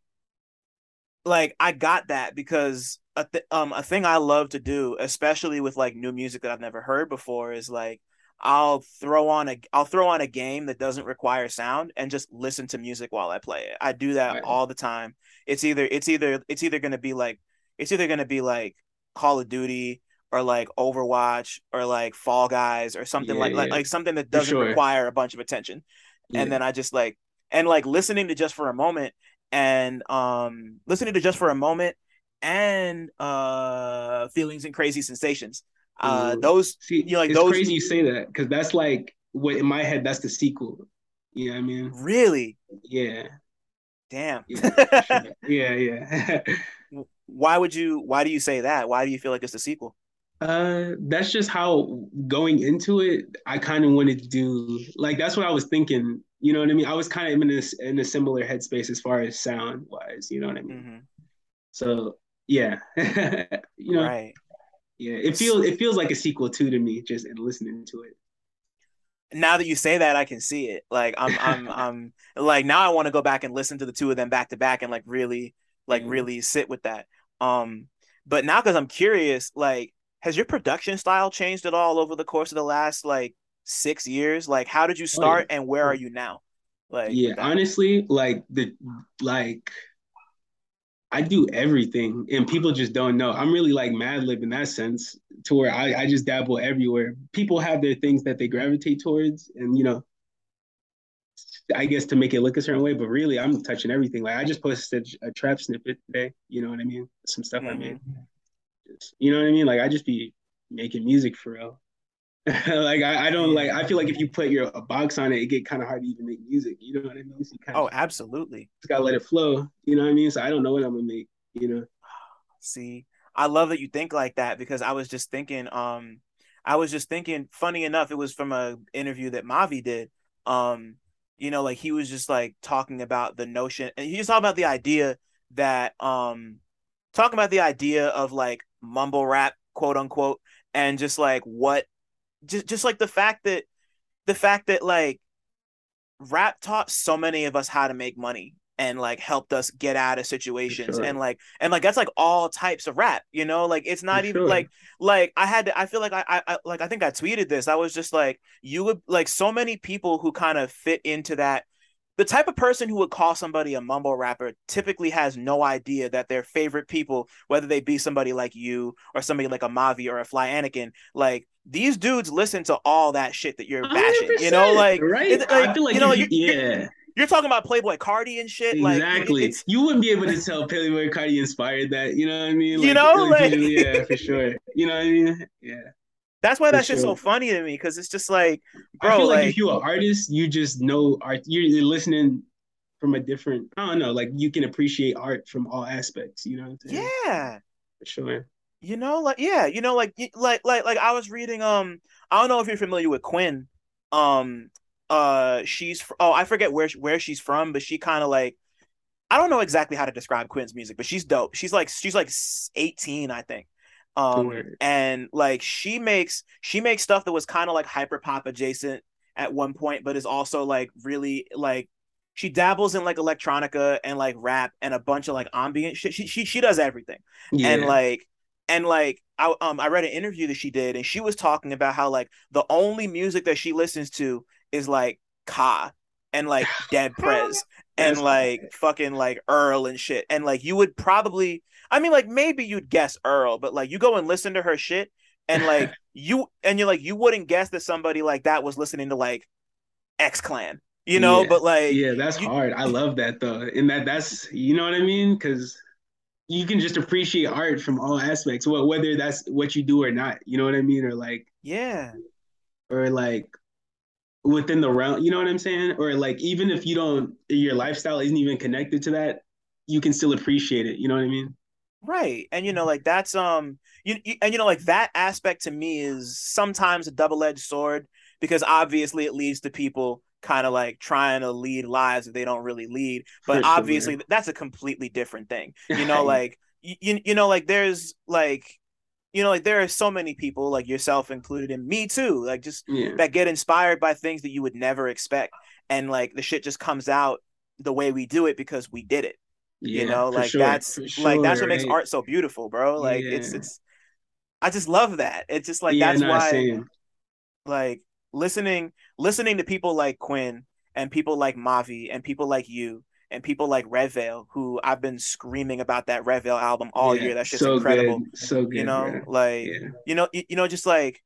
like I got that because a th- um a thing I love to do, especially with like new music that I've never heard before, is like I'll throw on a I'll throw on a game that doesn't require sound and just listen to music while I play it. I do that right. all the time. It's either it's either it's either gonna be like it's either gonna be like Call of Duty or like Overwatch or like Fall Guys or something yeah, like, yeah. like like something that doesn't sure. require a bunch of attention yeah. and then I just like and like listening to just for a moment and um listening to just for a moment and uh feelings and crazy sensations. Uh those See, you know like it's those crazy you say that because that's like what in my head that's the sequel. You know what I mean? Really? Yeah. Damn. Yeah, <laughs> yeah, yeah. <laughs> why would you why do you say that? Why do you feel like it's the sequel? Uh, that's just how going into it, I kind of wanted to do like that's what I was thinking. You know what I mean? I was kind of in a in a similar headspace as far as sound wise. You know what I mean? Mm-hmm. So yeah, <laughs> you know, right? Yeah, it feels it feels like a sequel too to me just in listening to it. Now that you say that, I can see it. Like I'm I'm <laughs> I'm like now I want to go back and listen to the two of them back to back and like really like mm-hmm. really sit with that. Um, but now because I'm curious, like has your production style changed at all over the course of the last like six years? Like, how did you oh, start, and where are you now? Like, yeah, honestly, like the like. I do everything and people just don't know. I'm really like Madlib in that sense, to where I, I just dabble everywhere. People have their things that they gravitate towards, and you know, I guess to make it look a certain way, but really I'm touching everything. Like I just posted a trap snippet today, you know what I mean? Some stuff mm-hmm. I made. You know what I mean? Like I just be making music for real. <laughs> like I, I, don't like I feel like if you put your a box on it, it get kind of hard to even make music. You know what I mean? So oh, absolutely. Just gotta let it flow. You know what I mean? So I don't know what I'm gonna make. You know. See, I love that you think like that because I was just thinking. Um, I was just thinking. Funny enough, it was from a interview that Mavi did. Um, you know, like he was just like talking about the notion, and he was talking about the idea that um, talking about the idea of like mumble rap, quote unquote, and just like what just just like the fact that the fact that like rap taught so many of us how to make money and like helped us get out of situations sure. and like and like that's like all types of rap you know like it's not For even sure. like like i had to i feel like I, I like i think i tweeted this i was just like you would like so many people who kind of fit into that the type of person who would call somebody a mumble rapper typically has no idea that their favorite people whether they be somebody like you or somebody like a mavi or a fly anakin like these dudes listen to all that shit that you're bashing you know like right it, like, like you know you, yeah you're talking about Playboi Carti and shit. Exactly. Like, you wouldn't be able to tell Playboi Carti inspired that. You know what I mean? Like, you know, like, yeah, for sure. You know what I mean? Yeah. That's why that shit's sure. so funny to me because it's just like, bro. I feel like, like if you're an artist, you just know art. You're listening from a different. I don't know. Like you can appreciate art from all aspects. You know? Yeah. For sure. You know, like yeah, you know, like like like like I was reading. Um, I don't know if you're familiar with Quinn. Um, uh she's oh I forget where where she's from, but she kind of like I don't know exactly how to describe Quinn's music, but she's dope. She's like she's like 18, I think. Um and like she makes she makes stuff that was kind of like hyper pop adjacent at one point, but is also like really like she dabbles in like electronica and like rap and a bunch of like ambient shit. She she she does everything. Yeah. And like and like I um I read an interview that she did and she was talking about how like the only music that she listens to is like Ka and like <laughs> Dead Prez and like fucking like Earl and shit. And like you would probably I mean like maybe you'd guess Earl, but like you go and listen to her shit and like <laughs> you and you're like you wouldn't guess that somebody like that was listening to like X Clan. You know, yeah. but like Yeah, that's you, hard. I love that though. And that that's you know what I mean? Cause you can just appreciate art from all aspects, whether that's what you do or not. You know what I mean? Or like yeah, or like within the realm, you know what I'm saying? Or like even if you don't your lifestyle isn't even connected to that, you can still appreciate it, you know what I mean? Right. And you know like that's um you, you and you know like that aspect to me is sometimes a double-edged sword because obviously it leads to people kind of like trying to lead lives that they don't really lead but obviously that's a completely different thing <laughs> you know like you, you know like there's like you know, like there are so many people, like yourself included, and me too, like just yeah. that get inspired by things that you would never expect, and like the shit just comes out the way we do it because we did it. Yeah, you know, like sure, that's sure, like that's what makes art so beautiful, bro. Like yeah. it's it's, I just love that. It's just like that's why, like listening listening to people like Quinn and people like Mavi and people like you and people like Redveil, who I've been screaming about that Redveil album all yeah, year. That's just so incredible. Good. So good. You know, like yeah. you know, you, you know, just like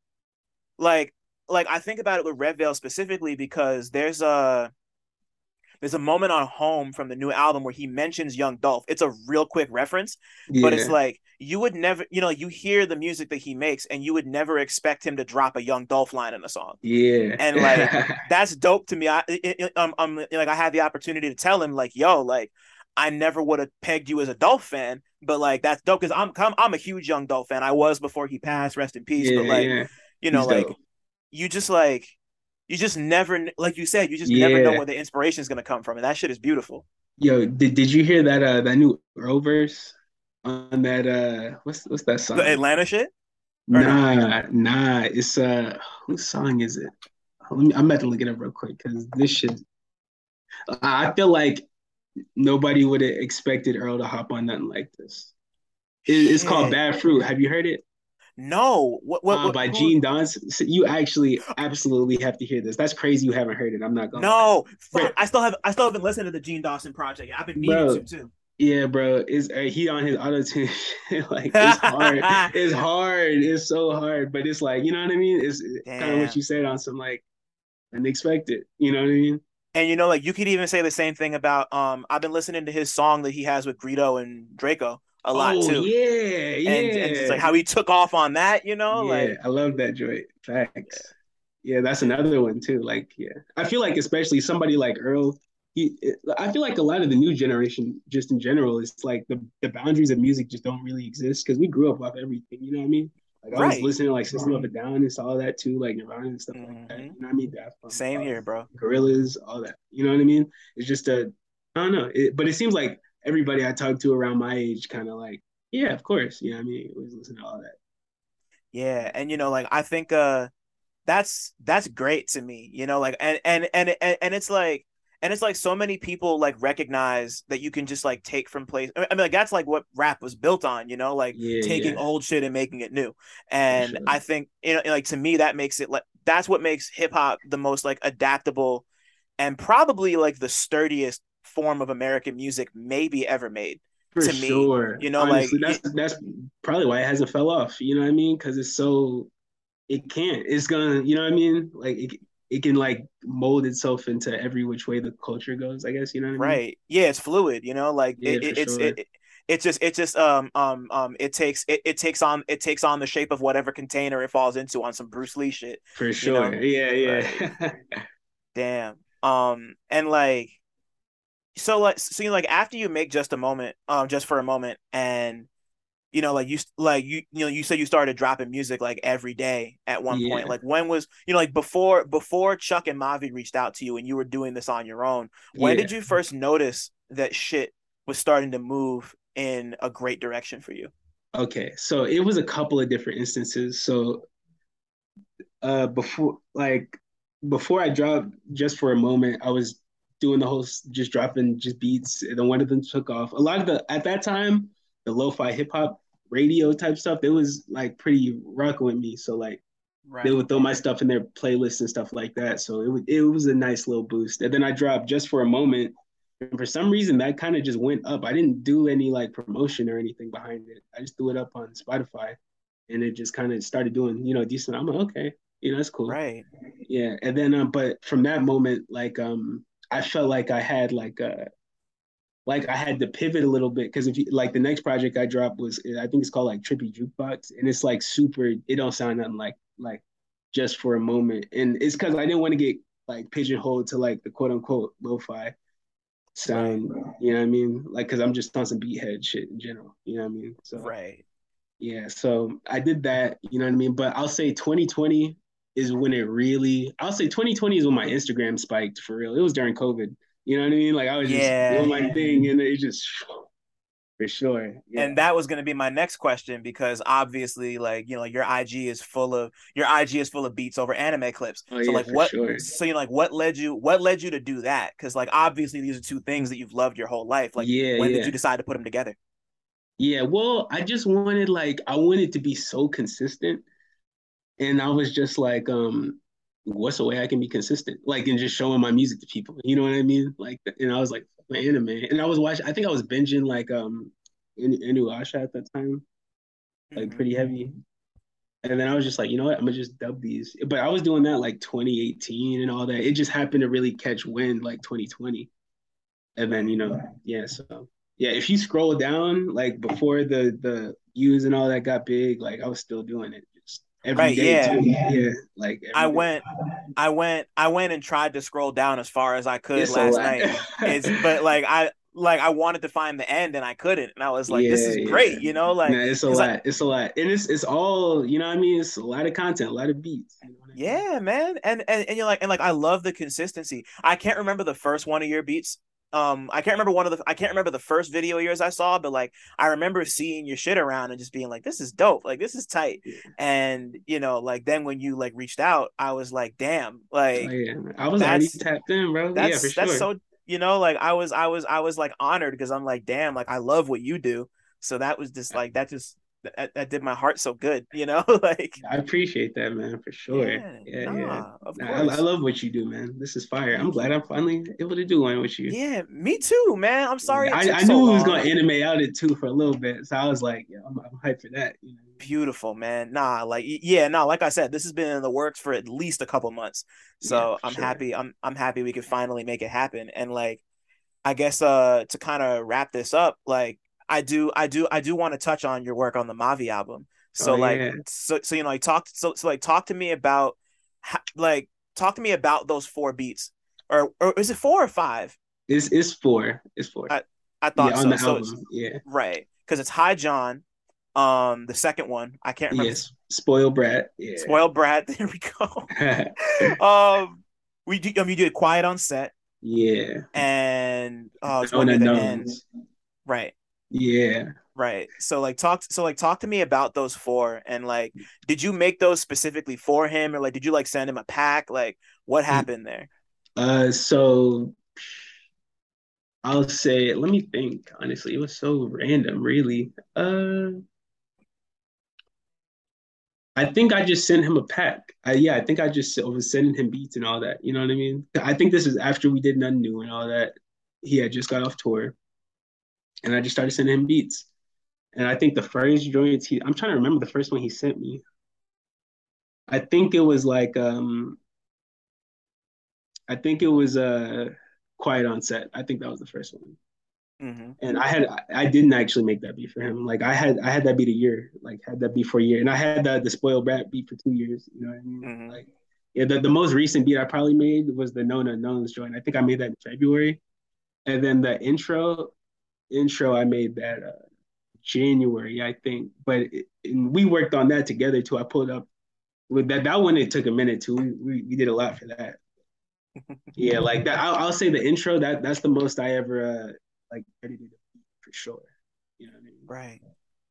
like like I think about it with Redveil specifically because there's a there's a moment on home from the new album where he mentions young dolph it's a real quick reference yeah. but it's like you would never you know you hear the music that he makes and you would never expect him to drop a young dolph line in a song yeah and like <laughs> that's dope to me i it, um, I'm like i had the opportunity to tell him like yo like i never would have pegged you as a dolph fan but like that's dope because I'm, I'm i'm a huge young dolph fan i was before he passed rest in peace yeah, but like yeah. you know He's like dope. you just like you just never like you said you just yeah. never know where the inspiration is going to come from and that shit is beautiful. Yo did, did you hear that uh that new earl verse on that uh what's what's that song? The atlanta shit? Nah no? nah it's uh whose song is it? Let me i'm about to look it up real quick because this shit i feel like nobody would have expected earl to hop on nothing like this. It, it's called bad fruit. Have you heard it no, what, what, uh, by who? Gene Dons. So you actually absolutely have to hear this. That's crazy. You haven't heard it. I'm not going. No, I still have. I still haven't listened to the Jean Dawson project. I've been meaning bro, to too. Yeah, bro. Is uh, he on his auto tune? <laughs> like it's hard. <laughs> it's hard. It's so hard. But it's like you know what I mean. It's kind of what you said on some like unexpected. You know what I mean? And you know, like you could even say the same thing about um. I've been listening to his song that he has with Greedo and Draco a lot oh, too. Yeah, yeah. And, and just like how he took off on that, you know, yeah, like I love that joint. Facts. Yeah. yeah, that's another one too. Like, yeah, I feel like especially somebody like Earl. He, I feel like a lot of the new generation, just in general, it's like the, the boundaries of music just don't really exist because we grew up off everything. You know what I mean? Like I right. was listening to like System of a Down and all that too, like Nirvana and stuff mm-hmm. like that. Mm-hmm. You know what I mean? Daft Punk, Same here, bro. Gorillaz, all that. You know what I mean? It's just a, I don't know. It, but it seems like everybody I talked to around my age kind of like yeah, of course. Yeah, I mean, always listen to all that. Yeah, and you know, like I think uh that's that's great to me, you know, like and and and and, and it's like and it's like so many people like recognize that you can just like take from place i mean like that's like what rap was built on you know like yeah, taking yeah. old shit and making it new and sure. i think you know like to me that makes it like that's what makes hip-hop the most like adaptable and probably like the sturdiest form of american music maybe ever made for to sure me. you know Honestly, like that's that's probably why it hasn't fell off you know what i mean because it's so it can't it's gonna you know what i mean like it, it can like mold itself into every which way the culture goes. I guess you know. what I Mean? Right. Yeah, it's fluid. You know, like yeah, it, it's sure. it, it just it just um um um it takes it, it takes on it takes on the shape of whatever container it falls into on some Bruce Lee shit. For sure. Know? Yeah, yeah. Right. <laughs> Damn. Um and like so like so you know, like after you make just a moment um just for a moment and you know like you like you you know you said you started dropping music like every day at one yeah. point like when was you know like before before chuck and mavi reached out to you and you were doing this on your own when yeah. did you first notice that shit was starting to move in a great direction for you okay so it was a couple of different instances so uh before like before i dropped just for a moment i was doing the whole just dropping just beats and then one of them took off a lot of the at that time the lo-fi hip hop radio type stuff, it was like pretty rocking with me. So like right. they would throw my stuff in their playlists and stuff like that. So it would, it was a nice little boost. And then I dropped just for a moment. And for some reason that kind of just went up. I didn't do any like promotion or anything behind it. I just threw it up on Spotify and it just kind of started doing, you know, decent. I'm like, okay, you know, that's cool. Right. Yeah. And then um, but from that moment, like um I felt like I had like a like I had to pivot a little bit because if you like the next project I dropped was I think it's called like Trippy Jukebox and it's like super it don't sound nothing like like just for a moment. And it's because I didn't want to get like pigeonholed to like the quote unquote lo-fi sound you know what I mean? Like because I'm just on some beathead shit in general you know what I mean? So right. Yeah so I did that you know what I mean? But I'll say 2020 is when it really I'll say 2020 is when my Instagram spiked for real it was during COVID you know what I mean? Like I was yeah. just doing my thing, and it just for sure. Yeah. And that was going to be my next question because obviously, like you know, your IG is full of your IG is full of beats over anime clips. Oh, so yeah, like, what? Sure. So you know, like, what led you? What led you to do that? Because like, obviously, these are two things that you've loved your whole life. Like, yeah, when yeah. did you decide to put them together? Yeah, well, I just wanted like I wanted to be so consistent, and I was just like, um, what's a way I can be consistent? Like, and just showing my music to people. You know what I mean? Like, and I was like, anime, and I was watching. I think I was binging like um, Inuyasha at that time, like mm-hmm. pretty heavy. And then I was just like, you know what? I'm gonna just dub these. But I was doing that like 2018 and all that. It just happened to really catch wind like 2020. And then you know, yeah. So yeah, if you scroll down like before the the views and all that got big, like I was still doing it every right, yeah. Too. Yeah. Like I day. went I went I went and tried to scroll down as far as I could it's last night. It's <laughs> but like I like I wanted to find the end and I couldn't. And I was like, yeah, this is great, you know, like it's a lot. it's a lot. And it's it's all, you know what I mean? It's a lot of content, a lot of beats. You know I mean? Yeah, man. And, and and you're like and like I love the consistency. I can't remember the first one of your beats um I can't remember one of the I can't remember the first video yours I saw, but like I remember seeing your shit around and just being like, this is dope, like this is tight. And you know, like then when you like reached out, I was like, damn, like oh, yeah. I was already tapped in, bro. That's, yeah, for sure. That's so you know, like I was I was I was like honored because I'm like, damn, like I love what you do. So that was just like that just that, that did my heart so good, <laughs> you know. <laughs> like I appreciate that, man, for sure. Yeah, yeah. Nah, yeah. Of course. I, I, love what you do, man. This is fire. I'm glad I'm finally able to do one with you. Yeah, me too, man. I'm sorry. I, I, knew so we was gonna anime out it too for a little bit, so I was like, yeah, I'm, I'm hyped for that. You know? Beautiful, man. Nah, like yeah, nah. Like I said, this has been in the works for at least a couple months. So yeah, I'm sure. happy. I'm I'm happy we could finally make it happen. And like, I guess uh to kind of wrap this up, like I do, I do, I do want to touch on your work on the Mavi album. So oh, like, yeah. so so you know, like talk, so so like talk to me about, like talk to me about those four beats, or or is it four or five? It's it's four. It's four. I, I thought yeah, so. So album. yeah, right. Because it's High John, um, the second one. I can't remember. Yes, Spoil Brat. Yeah. Spoil Brat. <laughs> There we go. <laughs> um, we do. Mean, you did Quiet on Set. Yeah. And oh, it's one of the end. Right. Yeah. Right. So like talk so like talk to me about those four and like did you make those specifically for him or like did you like send him a pack? Like what happened there? Uh so I'll say, let me think. Honestly, it was so random, really. Uh, I think I just sent him a pack. I, yeah, I think I just was sending him beats and all that. You know what I mean? I think this is after we did nothing new and all that. He had just got off tour, and I just started sending him beats. And I think the first joints he, I'm trying to remember the first one he sent me. I think it was like, um, I think it was uh, Quiet on Set. I think that was the first one. Mm-hmm. And I had I didn't actually make that beat for him. Like I had I had that beat a year, like had that beat for a year, and I had that the spoiled brat beat for two years. You know what I mean? Mm-hmm. Like yeah, the, the most recent beat I probably made was the known unknowns joint. I think I made that in February, and then the intro intro I made that uh, January, I think. But it, we worked on that together too. I pulled up with that that one. It took a minute too. We we, we did a lot for that. <laughs> yeah, like that. I'll, I'll, say the intro. That that's the most I ever uh, like edited for sure. You know what I mean? Right.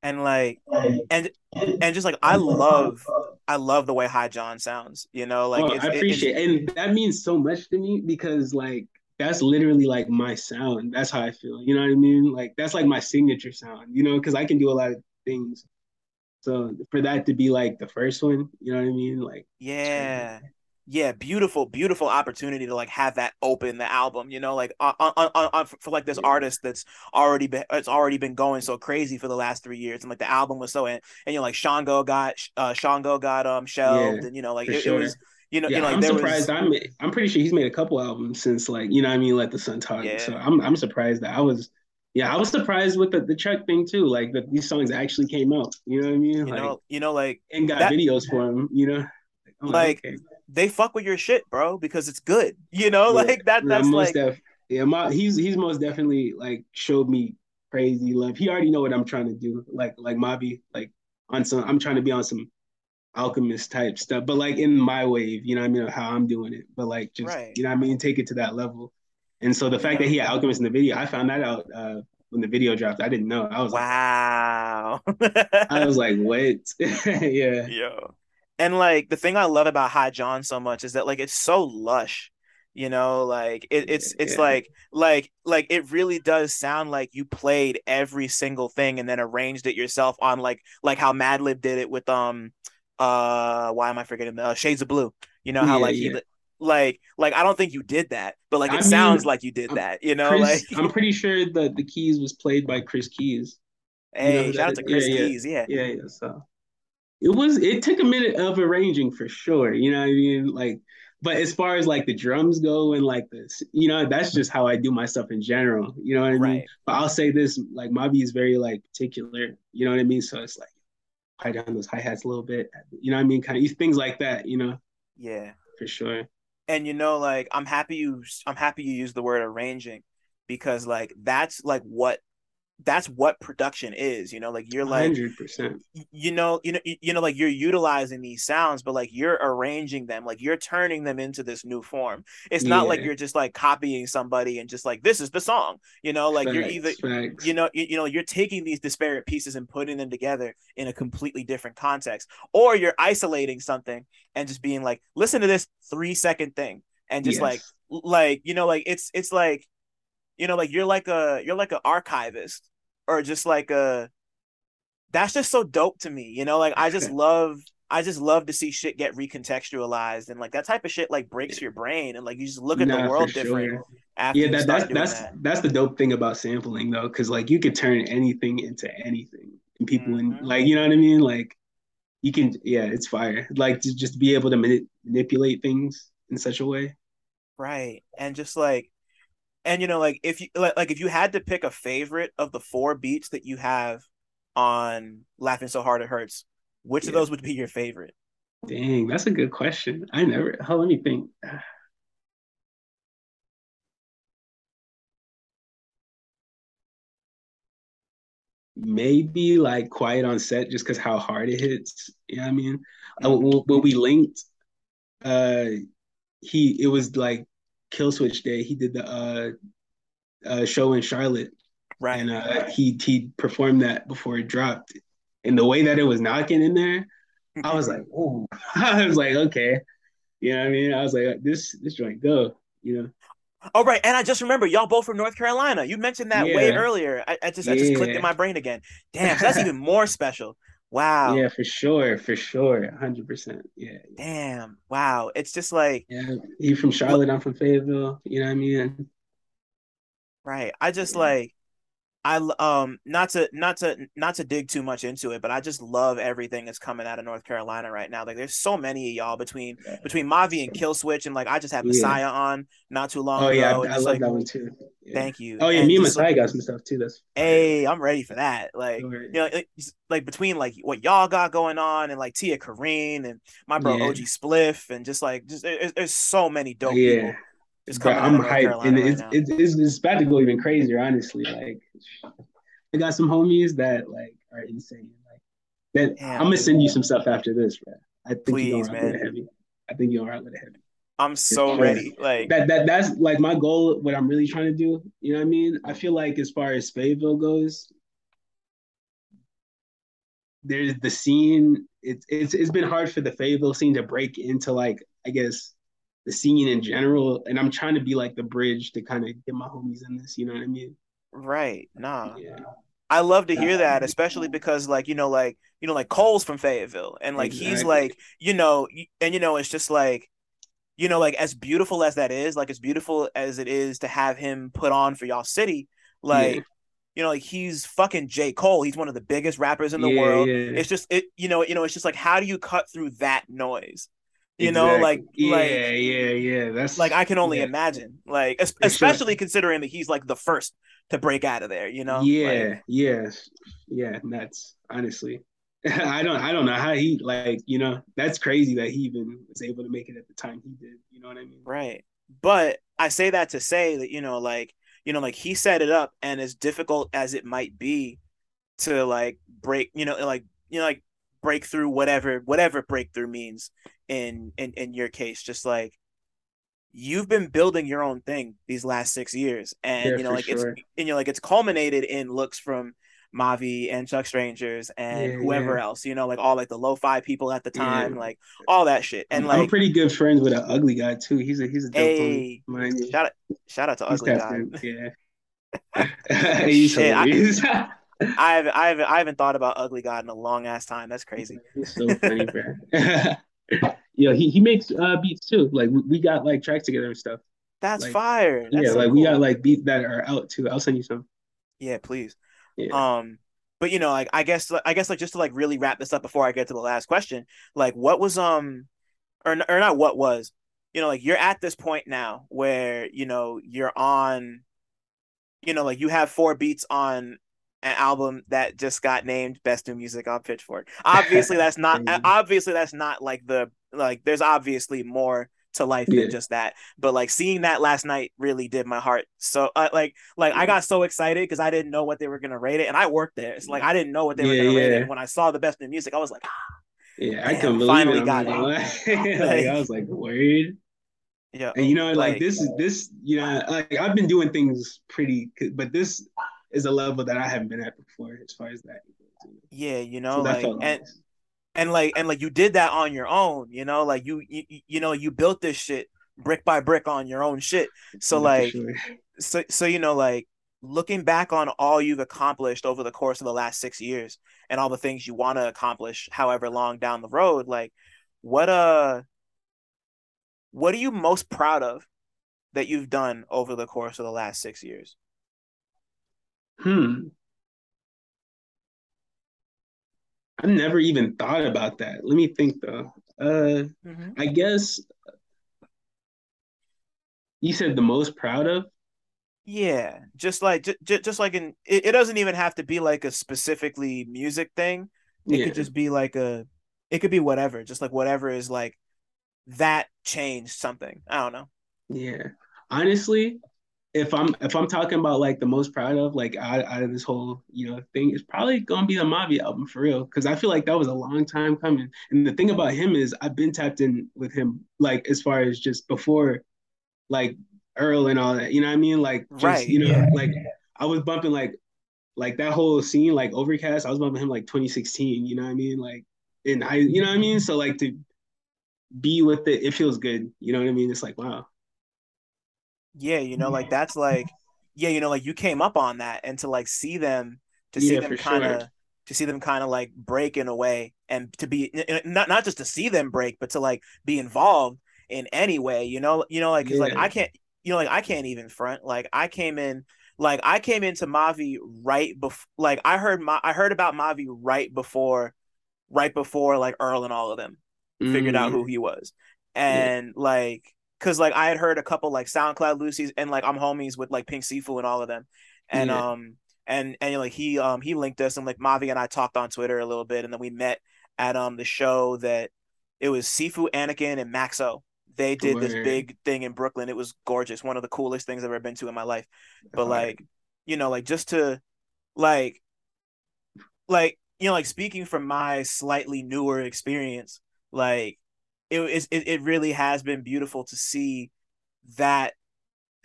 And like and and just like I love I love the way High John sounds. You know, like oh, I appreciate it, and that means so much to me because like that's literally like my sound. That's how I feel. You know what I mean? Like that's like my signature sound. You know, because I can do a lot of things. So for that to be like the first one, you know what I mean? Like yeah, yeah, beautiful, beautiful opportunity to like have that open the album, you know, like on, on, on, on for like this artist that's already been it's already been going so crazy for the last three years, and like the album was so and, and you know like Shango got uh Shango got um shelved, yeah, and you know like it, sure. it, was you know, yeah, you know, like I'm surprised. Was... I'm I'm pretty sure he's made a couple albums since like you know I mean like the Sun Talk. Yeah. So I'm I'm surprised that I was yeah I was surprised with the the Chuck thing too. Like that these songs actually came out. You know what I mean? You like, know, you know, like and got that... videos for him. You know, like, like okay. they fuck with your shit, bro, because it's good. You know, yeah. like that. That's like def- yeah, my, he's he's most definitely like showed me crazy love. He already know what I'm trying to do. Like like Mavi, like on some I'm trying to be on some alchemist type stuff, but like in my wave, you know I mean, how I'm doing it. But like just right. you know I mean, take it to that level. And so the fact that he had alchemist in the video, I found that out uh, when the video dropped. I didn't know. I was wow. Like, I was like, <laughs> what? <laughs> yeah. Yo. And like the thing I love about High John so much is that like it's so lush you know like it, it's it's yeah. like like like it really does sound like you played every single thing and then arranged it yourself on like like how madlib did it with um uh why am i forgetting uh, shades of blue? You know how yeah, like yeah. he like like i don't think you did that but like it I sounds mean, like you did I'm, that you know Chris, like i'm pretty sure that the keys was played by chris keys. Hey you know, shout out to chris keys yeah. Yeah yeah so. It was it took a minute of arranging for sure you know what i mean? Like but as far as like the drums go and like this you know that's just how i do my stuff in general you know what i right. mean but i'll say this like Mavi is very like particular you know what i mean? So it's like high down those hi-hats a little bit. You know what i mean? Kind of things like that you know? Yeah. For sure. And you know like i'm happy you i'm happy you use the word arranging because like that's like what that's what production is you know like you're like 100% you know you know you know like you're utilizing these sounds but like you're arranging them like you're turning them into this new form it's not yeah. like you're just like copying somebody and just like this is the song you know like facts, you're either facts. you know you, you know you're taking these disparate pieces and putting them together in a completely different context or you're isolating something and just being like listen to this 3 second thing and just yes. like like you know like it's it's like you know like you're like a you're like an archivist or just like a that's just so dope to me you know like i just <laughs> love i just love to see shit get recontextualized and like that type of shit like breaks your brain and like you just look at nah, the world different sure. after yeah that, that's that's that. that's the dope thing about sampling though because like you could turn anything into anything and people mm-hmm. in like you know what i mean like you can yeah it's fire like to just be able to mani- manipulate things in such a way right and just like and you know like if you like, like if you had to pick a favorite of the four beats that you have on laughing so hard it hurts which yeah. of those would be your favorite dang that's a good question i never how let me think maybe like quiet on set just because how hard it hits you know what i mean uh, mm-hmm. when we linked uh he it was like Killswitch Day, he did the uh, uh, show in Charlotte, right? And uh, he he performed that before it dropped. And the way that it was knocking in there, I was like, oh, <laughs> I was like, okay, you know what I mean? I was like, this this joint go, you know. Oh right, and I just remember y'all both from North Carolina. You mentioned that yeah. way earlier. I, I just yeah. I just clicked in my brain again. Damn, so that's even more special. <laughs> Wow. Yeah, for sure, for sure, hundred percent. Yeah. Damn. Wow. It's just like. Yeah, you from Charlotte. I'm from Fayetteville. You know what I mean? Right. I just yeah. like I um not to not to not to dig too much into it, but I just love everything that's coming out of North Carolina right now. Like there's so many of y'all between yeah, between Mavi and Killswitch, and like I just had Messiah yeah. on not too long oh, ago. yeah, I, I love like, that one too. Yeah. Thank you. Oh yeah, and me and Messiah like, got some stuff too. That's hey, I'm ready for that. Like you know, like, like, between like what y'all got going on and like Tia Kareen and my bro OG Spliff and just like just there's, there's so many dope people. Just I'm hyped, and right it's, it's, it's it's about to go even crazier. Honestly, like I got some homies that like are insane. Like that, Damn, I'm gonna send you some stuff after this, bro. I think Please, you're gonna with heavy. I think you're alright with it heavy. I'm so ready. Like that, that that's like my goal. What I'm really trying to do. You know what I mean? I feel like as far as Fayetteville goes, there's the scene. It's it's it's been hard for the Fayetteville scene to break into like I guess the scene in general, and I'm trying to be like the bridge to kind of get my homies in this. You know what I mean? Right. Nah. Yeah. I love to hear that, especially because like, you know, like, you know, like Cole's from Fayetteville and like exactly. he's like, you know, and you know, it's just like, you know, like as beautiful as that is, like as beautiful as it is to have him put on for y'all city, like yeah. you know, like he's fucking J. Cole. He's one of the biggest rappers in the yeah, world. Yeah. It's just it, you know, you know, it's just like how do you cut through that noise? You exactly. know, like yeah, like, yeah, yeah. That's like I can only imagine, like especially sure. considering that he's like the first to break out of there, you know? Yeah, like, yeah, yeah, nuts. Honestly. <laughs> I don't I don't know how he like, you know, that's crazy that he even was able to make it at the time he did. You know what I mean? Right. But I say that to say that, you know, like, you know, like he set it up and as difficult as it might be to like break, you know, like, you know, like break through whatever whatever breakthrough means in in in your case, just like you've been building your own thing these last six years, and yeah, you know, like sure. it's and you're like it's culminated in looks from Mavi and Chuck Strangers and yeah, whoever yeah. else, you know, like all like the lo-fi people at the time, like all that shit. And like I'm pretty good friends with an Ugly God too. He's a he's a dope hey, shout out shout out to he's Ugly God. <laughs> Yeah. <laughs> he's shit, I, I haven't, I haven't I haven't thought about ugly god in a long ass time. That's <laughs> crazy. He's so funny, bro <laughs> know, he, he makes uh, beats too. Like we, we got like tracks together and stuff. That's like, fire. That's yeah, so like cool. we got like beats that are out too. I'll send you some. Yeah, please. Yeah. Um, but you know, like I guess I guess like just to like really wrap this up before I get to the last question, like what was um or or not what was, you know, like you're at this point now where, you know, you're on you know, like you have four beats on an album that just got named best new music on Pitchfork. <laughs> Obviously, that's not obviously that's not like the like. There's obviously more to life yeah. than just that. But like seeing that last night really did my heart. So uh, like like I got so excited because I didn't know what they were gonna rate it, and I worked there. So like I didn't know what they were gonna yeah. rate it. And when I saw the best new music, I was like, ah, yeah, I can finally it. got it. <laughs> <laughs> like, I was like, worried. Yeah, and you know, like, like this is this, you know, like I've been doing things pretty, but this is a level that I haven't been at before as far as that. Yeah, you know, so like and nice. and like and like you did that on your own, you know, like you you you know you built this shit brick by brick on your own shit. So yeah, like sure. so so you know like looking back on all you've accomplished over the course of the last 6 years and all the things you want to accomplish however long down the road like what uh what are you most proud of that you've done over the course of the last 6 years? Hmm. I've never even thought about that. Let me think though. Uh, mm-hmm. I guess you said the most proud of. Yeah, just like just, just like in it, it doesn't even have to be like a specifically music thing. It yeah. could just be like a it could be whatever, just like whatever is like that changed something. I don't know. Yeah. Honestly, if I'm if I'm talking about like the most proud of like out, out of this whole you know thing, it's probably gonna be the Mavi album for real because I feel like that was a long time coming. And the thing about him is I've been tapped in with him like as far as just before like Earl and all that. You know what I mean? Like just, right, you know yeah. like I was bumping like like that whole scene like Overcast. I was bumping him like 2016. You know what I mean? Like in high. You know what I mean? So like to be with it, it feels good. You know what I mean? It's like wow Yeah, you know, like that's like yeah, you know, like you came up on that and to like see them to see yeah, them kind of sure. to see them kind of like break in a way and to be not not just to see them break, but to like be involved in any way, you know, you know, like cause yeah. like I can't you know, like I can't even front. Like I came in like I came into Mavi right before like I heard my I heard about Mavi right before right before like Earl and all of them mm. figured out who mm. he was. And yeah. like cause like I had heard a couple like SoundCloud loosies and like I'm homies with like Pink Sifu and all of them. And yeah. um and and like he um he linked us and like Mavi and I talked on Twitter a little bit and then we met at um the show that it was Sifu, Anakin, and Maxo they did this big thing in Brooklyn. It was gorgeous. One of the coolest things I've ever been to in my life. But like, you know, like just to like like, you know, like speaking from my slightly newer experience, like it is it, it really has been beautiful to see that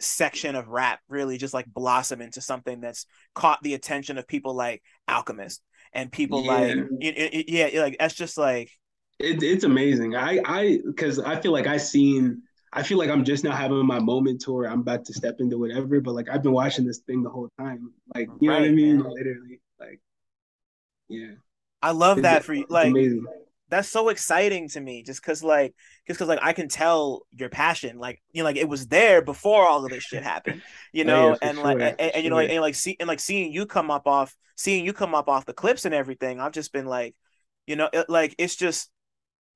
section of rap really just like blossom into something that's caught the attention of people like Alchemist and people yeah. like it, it, yeah, like that's just like it, it's amazing. I I because I feel like I seen. I feel like I'm just now having my moment to where I'm about to step into whatever. But like I've been watching this thing the whole time. Like you right, know what I mean? Man. Literally, like yeah. I love it's, that for you. Like amazing. That's so exciting to me, just because like, just because like I can tell your passion. Like you know, like it was there before all of this shit happened. You oh, know, yeah, and sure, like, and, and, you know, like, and like see, and like seeing you come up off, seeing you come up off the clips and everything. I've just been like, you know, it, like it's just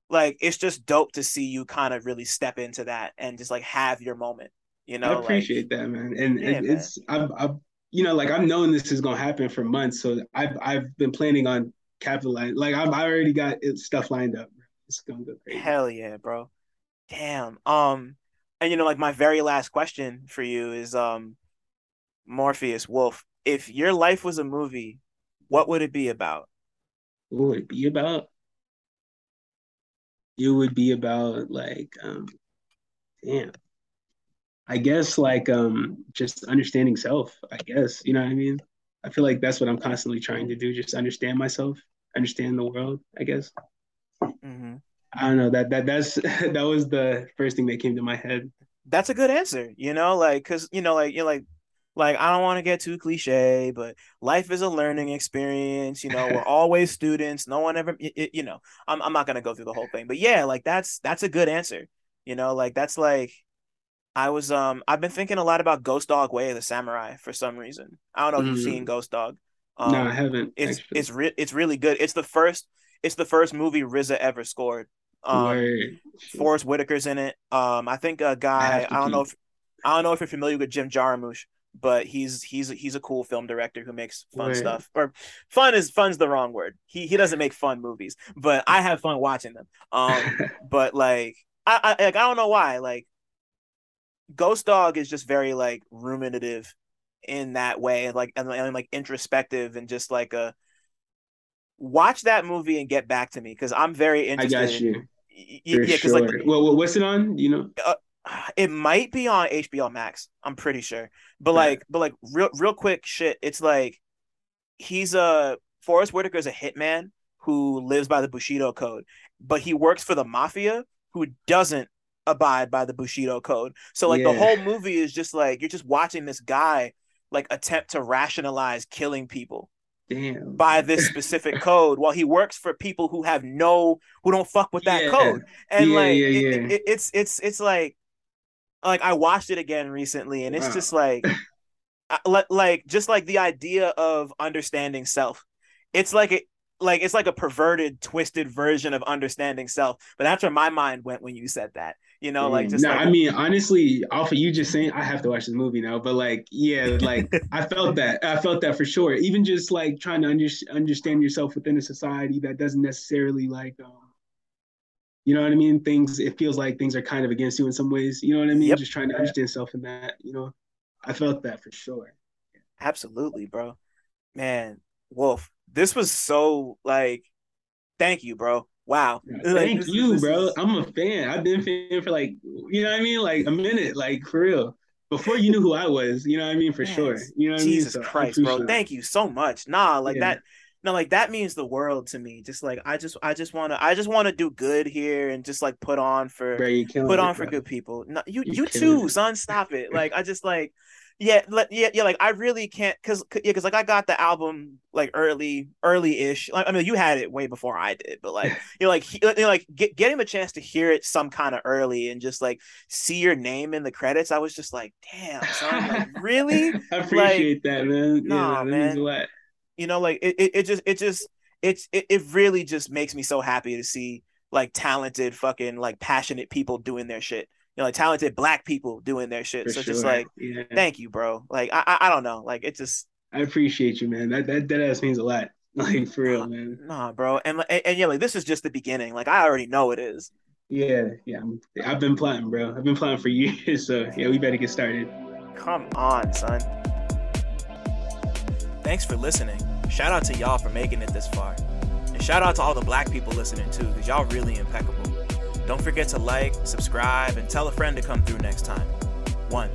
like it's just dope to see you kind of really step into that and just like have your moment you know i appreciate like, that man and, yeah, and it's I've, I've you know like i've known this is gonna happen for months so i've i've been planning on capitalizing like i've I already got stuff lined up it's gonna go crazy. Hell yeah bro. Damn. Um and you know like my very last question for you is um morpheus wolf if your life was a movie what would it be about? What would it be about? It would be about like um damn. I guess like um just understanding self i guess you know what i mean? I feel like that's what i'm constantly trying to do just understand myself understand the world i guess mm-hmm. i don't know that that that's <laughs> that was the first thing that came to my head that's a good answer you know like because you know like you're like like I don't want to get too cliche, but life is a learning experience. You know, we're <laughs> always students. No one ever, you know, I'm I'm not gonna go through the whole thing, but yeah, like that's that's a good answer. You know, like that's like I was um I've been thinking a lot about Ghost Dog Way of the Samurai for some reason. I don't know if you've seen mm. Ghost Dog. Um, no, I haven't. It's actually. it's re- it's really good. It's the first it's the first movie RZA ever scored. Um, Forest Whitaker's in it. Um, I think a guy I, I don't keep... know if I don't know if you're familiar with Jim Jarmusch, but he's he's he's a cool film director who makes fun right. stuff. Or fun is fun's the wrong word. He he doesn't make fun movies, but I have fun watching them. Um, <laughs> but like I, I like I don't know why like Ghost Dog is just very like ruminative in that way, like and, and like introspective and just like a watch that movie and get back to me because I'm very interested. I got you. In, yeah, because sure. like, well, what's it on? You know, uh, it might be on HBO Max. I'm pretty sure. But like, but like, real real quick shit. It's like he's a Forest Whitaker is a hitman who lives by the Bushido code, but he works for the mafia who doesn't abide by the Bushido code. So like yeah. the whole movie is just like you're just watching this guy like attempt to rationalize killing people. Damn. by this specific <laughs> code while he works for people who have no who don't fuck with that yeah. code and yeah, like it, it, it's it's it's like like I watched it again recently, and it's wow. just like, like just like the idea of understanding self. It's like it, like it's like a perverted, twisted version of understanding self. But that's where my mind went when you said that. You know, like just. No, like, I mean, honestly, off of you just saying, I have to watch this movie now. But like, yeah, like <laughs> I felt that. I felt that for sure. Even just like trying to under, understand yourself within a society that doesn't necessarily like. Um, you know what I mean? Things it feels like things are kind of against you in some ways. You know what I mean? Yep. Just trying to understand yourself in that. You know, I felt that for sure. Absolutely, bro. Man, Wolf, this was so like, thank you, bro. Wow. Yeah, thank you, bro. I'm a fan. I've been fan for like, you know what I mean? Like a minute, like for real. Before you knew who I was, you know what I mean? For Man, sure. You know what Jesus I mean? So Christ, bro. That. Thank you so much. Nah, like yeah. that no, like that means the world to me. Just like I just I just wanna I just wanna do good here and just like put on for bro, put on it, for good people. No, you you, you too, it. son. Stop it. Like I just like yeah, yeah, yeah. Like I really can't, cause yeah, cause like I got the album like early, early ish. Like, I mean, you had it way before I did, but like <laughs> you know, like you know, like get, getting the chance to hear it some kind of early and just like see your name in the credits, I was just like, damn, son, like <laughs> really? I appreciate like, that, man. Nah, yeah, man. You know, like it, it, it just, it just, it's, it, it really just makes me so happy to see like talented, fucking like passionate people doing their shit you know, like talented black people doing their shit. For so sure. just like, yeah. thank you, bro. Like, I, I, I don't know. Like, it just. I appreciate you, man. That that that ass means a lot. <laughs> Like for real, man. Nah, bro. And, and and yeah, like this is just the beginning. Like I already know it is. Yeah, yeah. I've been plotting, bro. I've been plotting for <laughs> years. So yeah, we better get started. Come on, son. Thanks for listening. Shout out to y'all for making it this far. And shout out to all the black people listening too, because y'all really impeccable. Don't forget to like, subscribe, and tell a friend to come through next time. One.